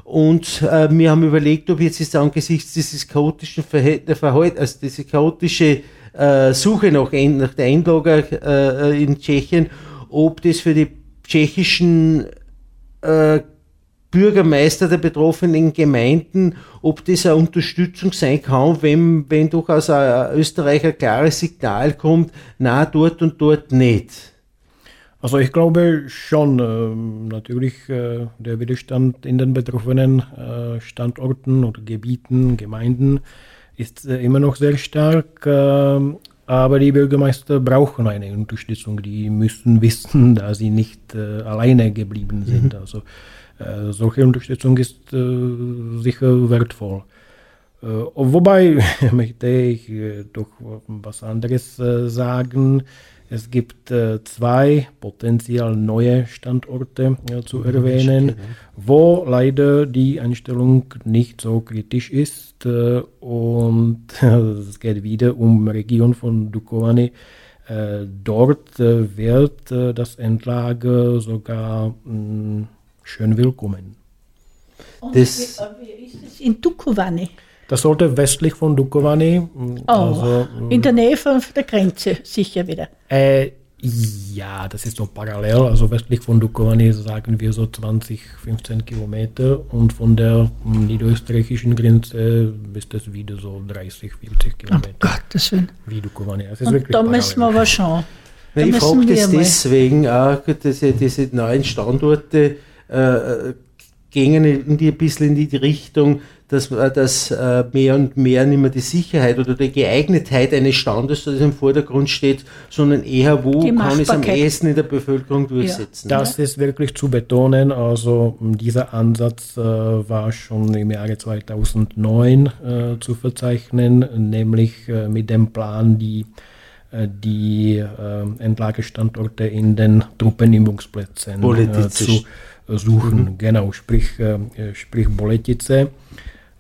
Und äh, wir haben überlegt, ob jetzt ist angesichts dieses chaotischen Verhalten, also diese chaotische äh, Suche nach, nach der Einlager äh, in Tschechien, ob das für die tschechischen äh, Bürgermeister der betroffenen Gemeinden, ob das eine Unterstützung sein kann, wenn, wenn durchaus ein klares Signal kommt, na dort und dort nicht. Also ich glaube schon, äh, natürlich äh, der Widerstand in den betroffenen äh, Standorten oder Gebieten, Gemeinden ist immer noch sehr stark, ähm, aber die Bürgermeister brauchen eine Unterstützung. Die müssen wissen, dass sie nicht äh, alleine geblieben sind. Mhm. Also äh, solche Unterstützung ist äh, sicher wertvoll. Äh, wobei möchte ich doch was anderes sagen. Es gibt zwei potenziell neue Standorte zu erwähnen, wo leider die Einstellung nicht so kritisch ist. Und es geht wieder um Region von Dukovany. Dort wird das Endlager sogar mm, schön willkommen. Und das, wie, wie ist es in Dukovany? Das sollte westlich von Dukovany. Mm, oh, also, mm, in der Nähe von der Grenze sicher wieder. Äh, ja, das ist so parallel. Also westlich von Dukovany sagen wir so 20, 15 Kilometer und von der mm, niederösterreichischen Grenze ist es wieder so 30, 40 Kilometer. Oh Gottes Willen. Wie Dukovany. Das ist und wirklich da parallel. müssen wir aber schauen. Da ich frage das deswegen auch, diese, diese neuen Standorte äh, gingen in die, ein bisschen in die Richtung, dass, dass äh, mehr und mehr nicht mehr die Sicherheit oder die Geeignetheit eines Standes das im Vordergrund steht, sondern eher, wo kann ich es am ehesten in der Bevölkerung durchsetzen. Ja. Das ist wirklich zu betonen. Also dieser Ansatz äh, war schon im Jahre 2009 äh, zu verzeichnen, nämlich äh, mit dem Plan, die äh, die äh, Endlagestandorte in den Truppenübungsplätzen zu suchen. Mhm. Genau, sprich, äh, sprich Boletice.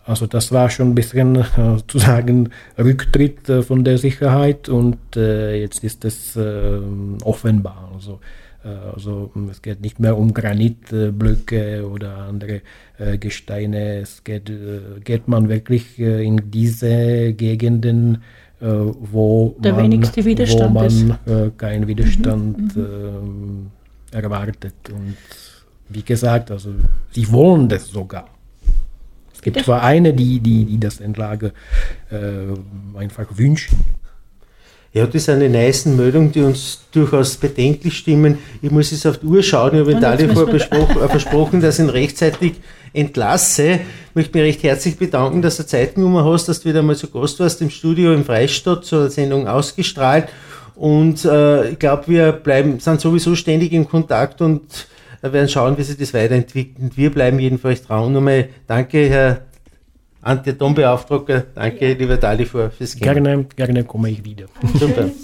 Also das war schon ein bisschen sozusagen Rücktritt äh, von der Sicherheit und äh, jetzt ist es äh, offenbar. Also, äh, also es geht nicht mehr um Granitblöcke oder andere äh, Gesteine. Es geht, geht man wirklich in diese Gegenden, wo der man, wo man keinen Widerstand mhm. mhm. erwartet. Und wie gesagt, also sie wollen das sogar. Es gibt zwar eine, die, die, die das Endlager äh, einfach wünschen. Ja, das ist eine nice Meldung, die uns durchaus bedenklich stimmen. Ich muss jetzt auf die Uhr schauen. Ich habe Italien vorher besprochen, äh, versprochen, dass ich ihn rechtzeitig entlasse. Ich möchte mich recht herzlich bedanken, dass du Zeit genommen hast, dass du wieder mal zu Gast warst im Studio in Freistadt zur Sendung ausgestrahlt. Und äh, ich glaube, wir bleiben, sind sowieso ständig in Kontakt und wir werden schauen, wie sich das weiterentwickelt. Wir bleiben jedenfalls dran. Nochmal danke, Herr Anti-Atom-Beauftragter. Danke, ja. lieber Dali, fürs Gehen. Gerne, gerne komme ich wieder. Super.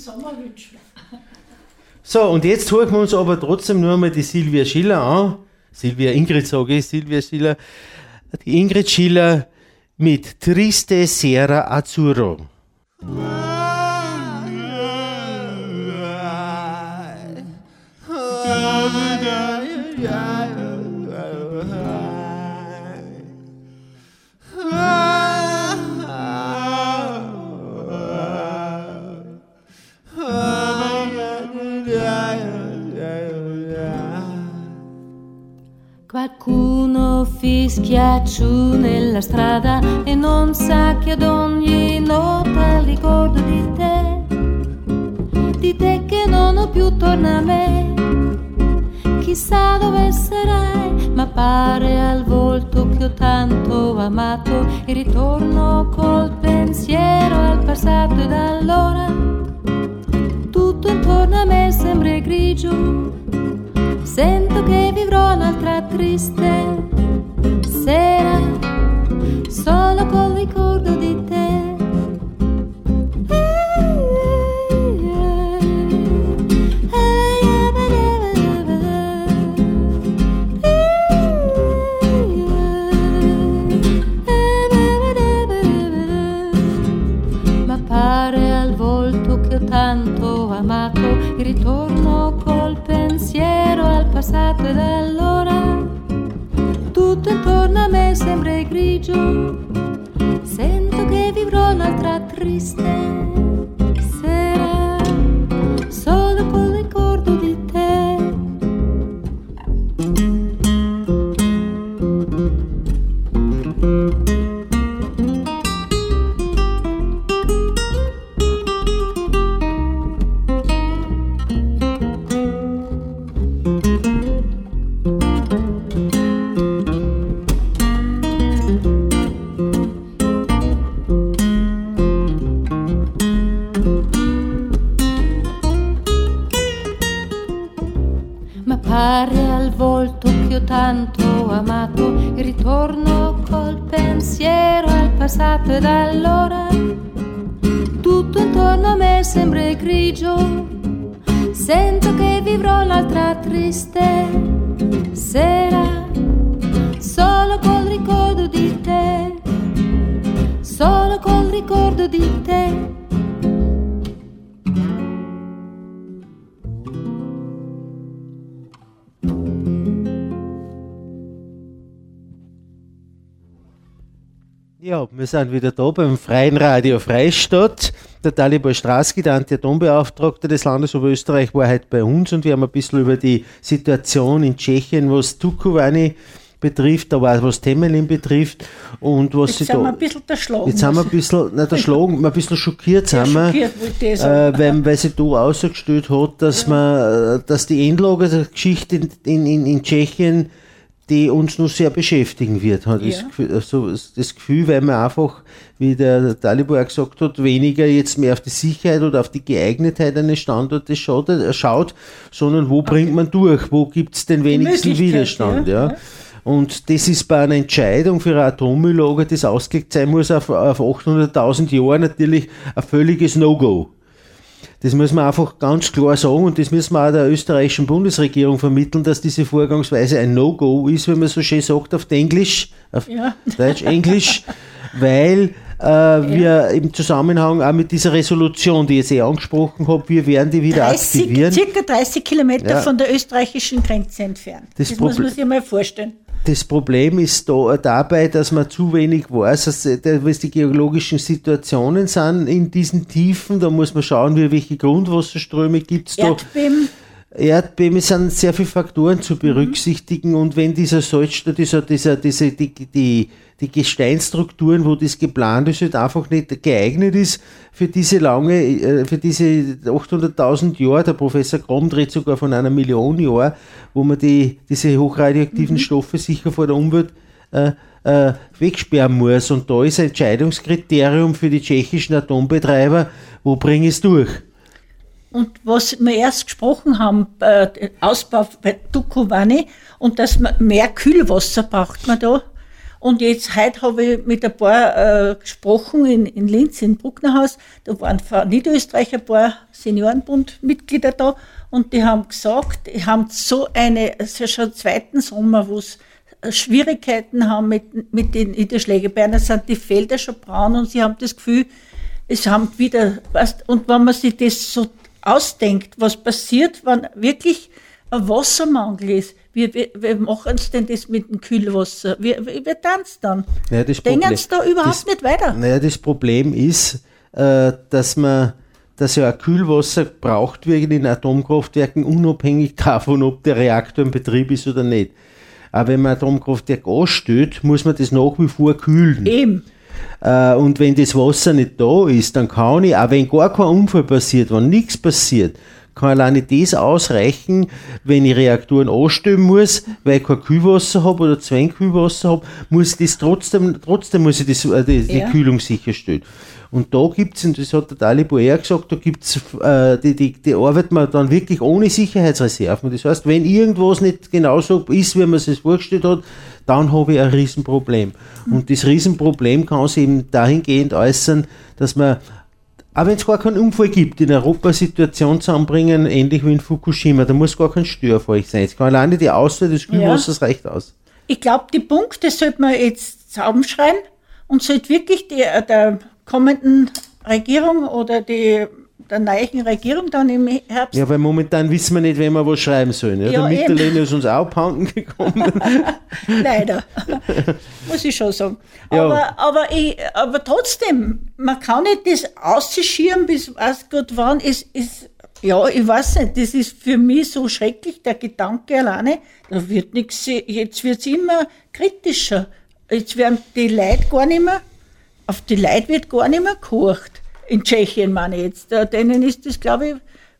So, und jetzt holen wir uns aber trotzdem nur mal die Silvia Schiller an. Silvia Ingrid sage ich, Silvia Schiller. Die Ingrid Schiller mit Triste Sera Azzurro. Qualcuno fischia giù nella strada e non sa che ad ogni nota ricordo di te, di te più torna a me. Chissà dove sarai, ma pare al volto che ho tanto amato e ritorno col pensiero al passato ed allora tutto intorno a me sembra grigio. Sento che vivrò un'altra triste sera solo col ricordo di ed allora tutto intorno a me sembra grigio. Sento che vivrò un'altra triste Ja, wir sind wieder da beim Freien Radio Freistadt. Der Dalibor Straski, der Anti-Atom-Beauftragte des Landes Oberösterreich, war heute bei uns und wir haben ein bisschen über die Situation in Tschechien, was Tukovani betrifft, aber auch was Temelin betrifft und was Jetzt sie sind wir da. ein bisschen erschlagen. Jetzt sind wir ein bisschen, nicht erschlagen, wir ein bisschen schockiert Ja, sind wir, schockiert, ich sagen. äh, weil, weil sie da ausgestellt hat, dass man, äh, dass die Endlage der Geschichte in, in, in, in Tschechien, die uns noch sehr beschäftigen wird, hat das, Ja. Gefühl, also das Gefühl, weil man einfach, wie der Dalibor auch gesagt hat, weniger jetzt mehr auf die Sicherheit oder auf die Geeignetheit eines Standortes schaut, äh, schaut sondern wo bringt man durch, wo gibt es den wenigsten Widerstand. ja, Ja, ja. Und das ist bei einer Entscheidung für ein Atommülllager, das ausgelegt sein muss auf, auf 800.000 Jahre, natürlich ein völliges No-Go. Das muss man einfach ganz klar sagen und das müssen wir auch der österreichischen Bundesregierung vermitteln, dass diese Vorgangsweise ein No-Go ist, wie man so schön sagt auf Englisch, auf Ja. Deutsch, Englisch, weil äh, wir im Zusammenhang auch mit dieser Resolution, die ich jetzt eh angesprochen habe, wir werden die wieder 30, aktivieren. circa 30 Kilometer Ja. von der österreichischen Grenze entfernt. Das Das, muss man sich mal vorstellen. Das Problem ist da, dabei, dass man zu wenig weiß, äh, was die geologischen Situationen sind in diesen Tiefen. Da muss man schauen, wie, welche Grundwasserströme gibt es da. Erdbeben, Erdbeben sind sehr viele Faktoren zu berücksichtigen und wenn dieser Salzstoff, dieser, dieser, diese, die, die, die Gesteinsstrukturen, wo das geplant ist, halt einfach nicht geeignet ist für diese lange, äh, für diese 800.000 Jahre, der Professor Krom dreht sogar von einer Million Jahre, wo man die, diese hochradioaktiven Stoffe sicher vor der Umwelt äh, äh, wegsperren muss. Und da ist ein Entscheidungskriterium für die tschechischen Atombetreiber, wo bringe ich es durch? Und was wir erst gesprochen haben, äh, Ausbau bei Dukovany und dass man mehr Kühlwasser braucht man da. Und jetzt heute habe ich mit ein paar äh, gesprochen in, in Linz, im Brucknerhaus. Da waren von Niederösterreich ein paar Seniorenbundmitglieder da und die haben gesagt, die haben so eine, es ist ja schon zweiten Sommer, wo es äh, Schwierigkeiten haben mit, mit den Niederschlägen. Bei einer sind die Felder schon braun und sie haben das Gefühl, es haben wieder, weißt, und wenn man sich das so ausdenkt, was passiert, wenn wirklich ein Wassermangel ist, wie, wie, wie machen sie denn das mit dem Kühlwasser? Wie, wie, wie tanzt dann? Ja, das Denken sie da überhaupt das- nicht weiter? Naja, das Problem ist, äh, dass man dass ja ein Kühlwasser braucht wird in Atomkraftwerken, unabhängig davon, ob der Reaktor in Betrieb ist oder nicht. Aber wenn man Atomkraftwerk anstellt, muss man das nach wie vor kühlen. Eben. Äh, und wenn das Wasser nicht da ist, dann kann ich, auch wenn gar kein Unfall passiert, wenn nichts passiert, kann alleine das ausreichen, wenn ich Reaktoren anstellen muss, weil ich kein Kühlwasser habe oder zwei Kühlwasser habe, muss das trotzdem, trotzdem muss ich das, äh, die, die Kühlung sicherstellen. Und da gibt es, und das hat der Talib eher gesagt, da gibt es, äh, die, die, die arbeiten wir dann wirklich ohne Sicherheitsreserven. Das heißt, wenn irgendwas nicht genauso ist, wie man es sich vorgestellt hat, dann habe ich ein Riesenproblem. Und das Riesenproblem kann sich eben dahingehend äußern, dass man auch wenn es gar keinen Unfall gibt, in Europa Situation zusammenbringen, ähnlich wie in Fukushima, da muss gar kein Störfall sein. Es kann alleine die Auswahl des Kühlwassers ja. reicht aus. Ich glaube, die Punkte sollte man jetzt zusammenschreiben und sollte wirklich die, der kommenden Regierung oder die der neuen Regierung dann im Herbst. Ja, weil momentan wissen wir nicht, wenn wir was schreiben sollen. Ja, ja, der Mitterlehner ist uns auch abhanden gekommen. Leider, muss ich schon sagen. Ja. Aber, aber, ich, aber trotzdem, man kann nicht das ausschieren, bis was gut wann. Es ist, ja, ich weiß nicht, das ist für mich so schrecklich, der Gedanke alleine, da wird nichts, jetzt wird es immer kritischer. Jetzt werden die Leute gar nicht mehr, auf die Leute wird gar nicht mehr gehorcht in Tschechien meine ich jetzt, denen ist das, glaube ich,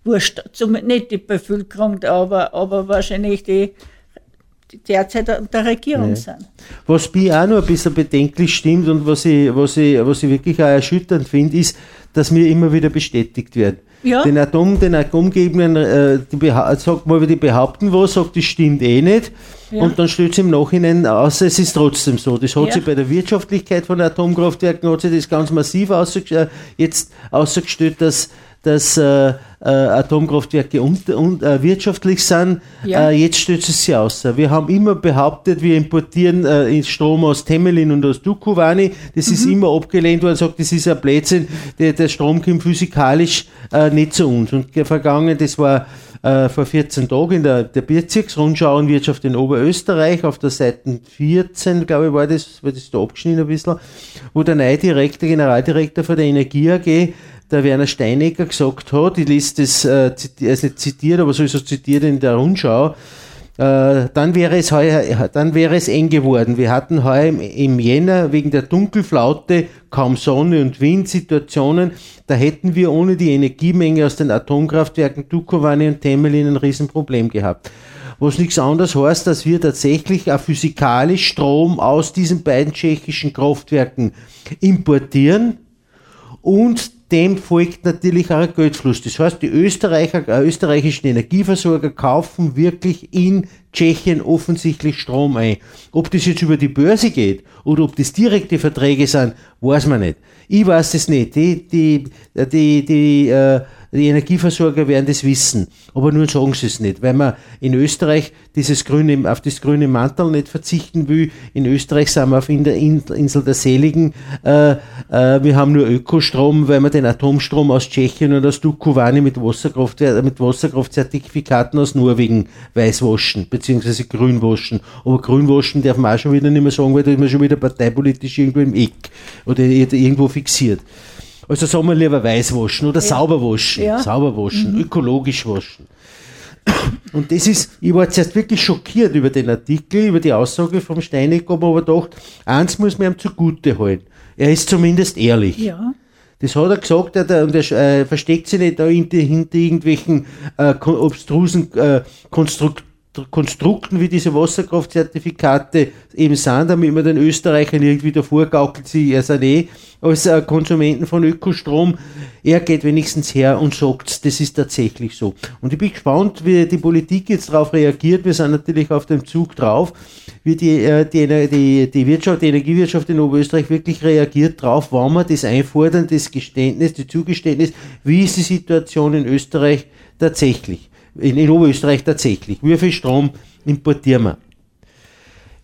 wurscht. Zumindest nicht die Bevölkerung, aber, aber wahrscheinlich die, die derzeit der Regierung nee. sind. Was mich auch noch ein bisschen bedenklich stimmt und was ich, was ich, was ich wirklich auch erschütternd finde, ist, dass wir immer wieder bestätigt werden. Ja. Den Atom, den Atomgegnern, äh, die sagt mal, die behaupten was, sagt, das stimmt eh nicht. Ja. Und dann stellt es im Nachhinein aus, es ist trotzdem so. Das hat ja. sich bei der Wirtschaftlichkeit von Atomkraftwerken hat sich das ganz massiv ausge jetzt ausgestellt, dass dass äh, äh, Atomkraftwerke und, und äh, wirtschaftlich sind. Ja. Äh, jetzt stellt es sich aus. Wir haben immer behauptet, wir importieren äh, Strom aus Temelin und aus Dukovany. Das mhm. ist immer abgelehnt worden, sagt, das ist ein Blödsinn, der, der Strom kommt physikalisch äh, nicht zu uns. Und vergangen, das war äh, vor 14 Tagen in der, der Bezirksrundschau und Wirtschaft in Oberösterreich, auf der Seite 14, glaube ich, war das, war das da abgeschnitten ein bisschen, wo der neue Direktor, Generaldirektor von der Energie AG der Werner Steinecker gesagt hat, ich lese das, äh, er ist nicht zitiert, aber so ist es zitiert in der Rundschau, dann, wäre es heuer, dann wäre es eng geworden. Wir hatten heuer im, im Jänner wegen der Dunkelflaute, kaum Sonne und Wind Situationen, da hätten wir ohne die Energiemenge aus den Atomkraftwerken Dukovany und Temelin ein Riesenproblem gehabt was nichts anderes heißt, dass wir tatsächlich auch physikalisch Strom aus diesen beiden tschechischen Kraftwerken importieren und dem folgt natürlich auch ein Geldfluss. Das heißt, die Österreicher, äh, österreichischen Energieversorger kaufen wirklich in Tschechien offensichtlich Strom ein. Ob das jetzt über die Börse geht oder ob das direkte Verträge sind, weiß man nicht. Ich weiß es nicht. Die, die, die, die äh, die Energieversorger werden das wissen, aber nur sagen sie es nicht, weil man in Österreich dieses grüne, auf das grüne Mantel nicht verzichten will. In Österreich sind wir auf der Insel der Seligen. Äh, äh, wir haben nur Ökostrom, weil wir den Atomstrom aus Tschechien und aus Dukovany mit, Wasserkraft, mit Wasserkraftzertifikaten aus Norwegen weißwaschen, beziehungsweise grünwaschen. Aber grünwaschen darf man auch schon wieder nicht mehr sagen, weil da ist man schon wieder parteipolitisch irgendwo im Eck oder irgendwo fixiert. Also sagen wir lieber weiß waschen oder ja. sauber waschen. Ja. Sauber waschen, mhm. ökologisch waschen. Und das ist, ich war zuerst wirklich schockiert über den Artikel, über die Aussage vom Steineck, aber aber doch, eins muss man ihm zugute halten. Er ist zumindest ehrlich. Ja. Das hat er gesagt, er, und er äh, versteckt sich nicht da hinter, hinter irgendwelchen äh, obstrusen äh, Konstrukten Konstrukten wie diese Wasserkraftzertifikate eben sind, damit man den Österreichern irgendwie davor gaukelt, sie er sind eh als äh, Konsumenten von Ökostrom. Er geht wenigstens her und sagt, das ist tatsächlich so. Und ich bin gespannt, wie die Politik jetzt darauf reagiert. Wir sind natürlich auf dem Zug drauf, wie die, äh, die, die, die Wirtschaft, die Energiewirtschaft in Oberösterreich wirklich reagiert drauf, wann wir das einfordern, das Geständnis, das Zugeständnis, wie ist die Situation in Österreich tatsächlich in, in Oberösterreich tatsächlich. Wie viel Strom importieren wir?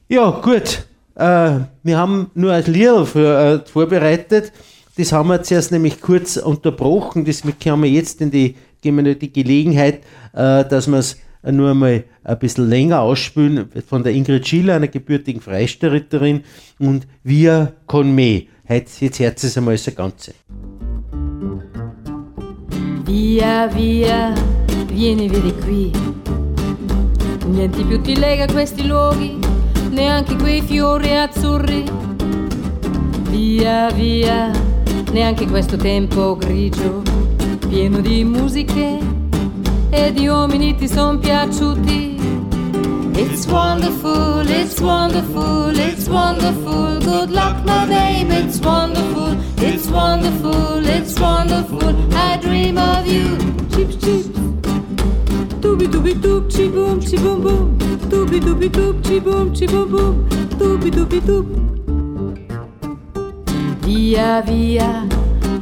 Ja, gut. Äh, wir haben nur ein Lied für, äh, vorbereitet. Das haben wir zuerst nämlich kurz unterbrochen. Das haben wir jetzt in die, geben wir die Gelegenheit, äh, dass wir es nur einmal ein bisschen länger ausspülen von der Ingrid Schiller, einer gebürtigen Freistellerin und Via con me. Jetzt, jetzt hört es einmal das Ganze. Via, via Vieni, vieni qui. Niente più ti lega a questi luoghi, neanche quei fiori azzurri. Via, via, neanche questo tempo grigio, pieno di musiche. e di uomini ti son piaciuti. It's wonderful, it's wonderful, it's wonderful. Good luck, my babe, it's wonderful, it's wonderful, it's wonderful. I dream of you. Chips, chips. Dooby dooby doop, chi boom, chi boom boom. Dooby dooby doop, chi boom, chi boom boom. Dooby dooby doop. Via, via,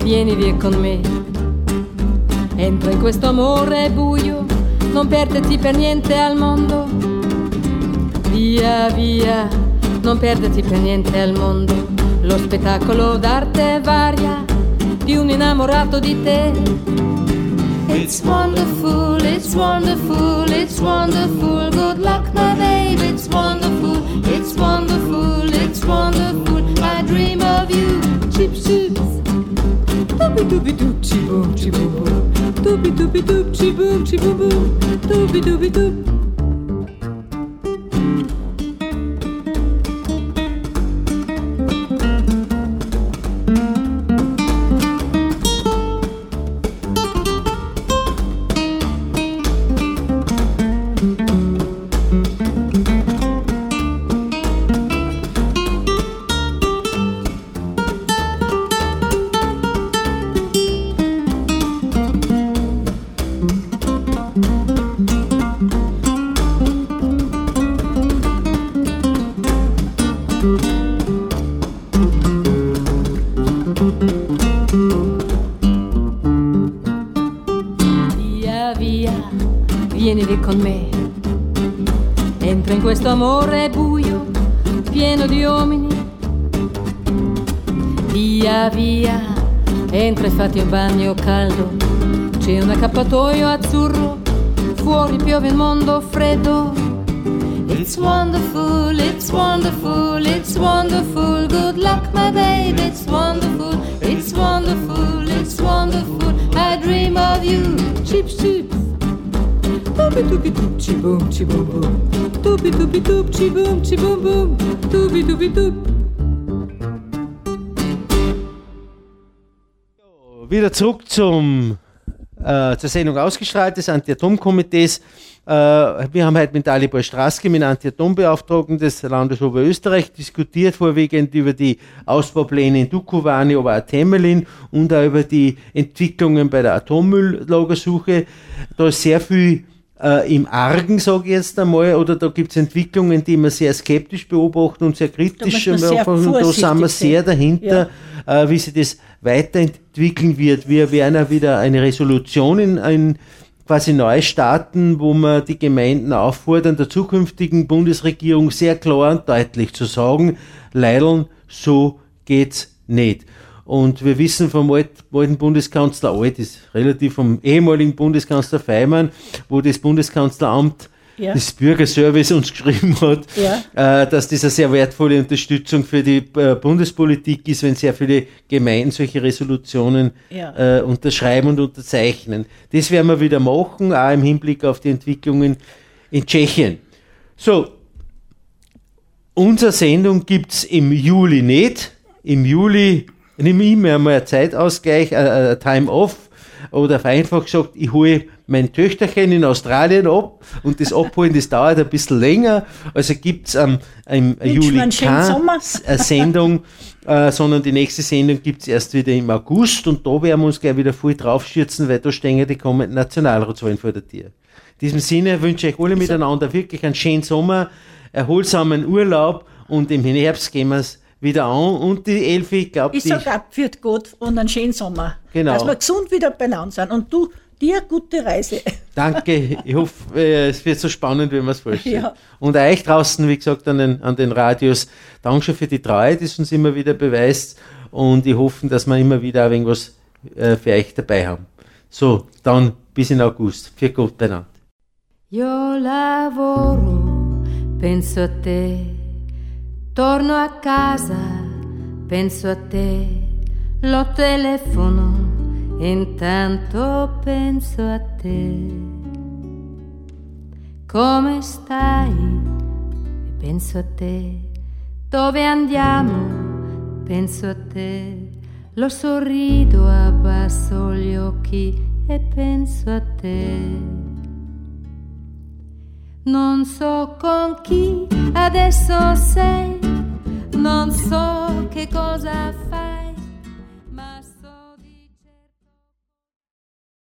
vieni via con me. Entra in questo amore buio, non perderti per niente al mondo. Via, via, non perderti per niente al mondo. Lo spettacolo d'arte varia di un innamorato di te. It's wonderful, it's wonderful, it's wonderful. Good luck, my babe, it's wonderful, it's wonderful, it's wonderful. I dream of you. Chip, chips. Dooby dooby doop, chi boom, chi boom boom. Dooby dooby doop, chi boom, chi boom boom. Dooby dooby doop. Entra e fatti un bagno caldo. C'è un accappatoio azzurro, fuori piove il mondo freddo. It's wonderful, it's wonderful, it's wonderful. Good luck, my babe, it's wonderful, it's wonderful, it's wonderful. I dream of you. Chips, chips. Dooby dooby doop, chi boom, chi boom boom. Dooby dooby doop, chi boom, chi boom boom. Dooby dooby Wieder zurück zum, äh, zur Sendung ausgestrahlt des Anti-Atom-Komitees. Äh, wir haben heute mit Dalibor Straske, mit dem Anti-Atom-Beauftragten des Landes Oberösterreich, diskutiert, vorwiegend über die Ausbaupläne in Dukovany, aber auch Temelin und auch über die Entwicklungen bei der Atommülllagersuche. Da ist sehr viel äh, im Argen, sage ich jetzt einmal, oder da gibt es Entwicklungen, die wir sehr skeptisch beobachten und sehr kritisch. Da man und da sind wir sehr dahinter, äh, wie sich das weiterentwickeln wird. Wir werden auch wieder eine Resolution in, in quasi neu starten, wo wir die Gemeinden auffordern, der zukünftigen Bundesregierung sehr klar und deutlich zu sagen, Leideln, so geht's nicht. Und wir wissen vom alt, alten Bundeskanzler, alt ist relativ vom ehemaligen Bundeskanzler Feimann, wo das Bundeskanzleramt Ja. das Bürgerservice uns geschrieben hat, Ja. äh, dass das eine sehr wertvolle Unterstützung für die äh, Bundespolitik ist, wenn sehr viele Gemeinden solche Resolutionen Ja. äh, unterschreiben und unterzeichnen. Das werden wir wieder machen, auch im Hinblick auf die Entwicklungen in Tschechien. So, unsere Sendung gibt es im Juli nicht. Im Juli nehme ich mir einmal einen Zeitausgleich, äh, äh, Time Off. Oder vereinfacht gesagt, ich hole mein Töchterchen in Australien ab und das Abholen, das dauert ein bisschen länger. Also gibt es ähm, im Wünschen Juli keine äh, Sendung, äh, sondern die nächste Sendung gibt es erst wieder im August und da werden wir uns gleich wieder voll draufstürzen, weil da stehen ja die kommenden Nationalratswahlen vor der Tür. In diesem Sinne wünsche ich euch alle miteinander wirklich einen schönen Sommer, erholsamen Urlaub und im Herbst gehen wir es wieder an und die Elfi, ich glaube, Ich die sage ab, führt gut und einen schönen Sommer. Genau. Dass wir gesund wieder beieinander sind. Und du, dir gute Reise. Danke, ich hoffe, äh, es wird so spannend, wie man es vorstellt. Ja. Und euch draußen, wie gesagt, an den, an den Radios, Dankeschön für die Treue, die es uns immer wieder beweist. Und ich hoffe, dass wir immer wieder ein wenig was äh, für euch dabei haben. So, dann bis in August. Für Gott beieinander. Io lavoro, penso a te, torno a casa, penso a te, lo telefono, intanto penso a te. Come stai? E penso a te. Dove andiamo? Penso a te. Lo sorrido, abbasso gli occhi e penso a te. Non so con chi adesso sei, non so che cosa fai.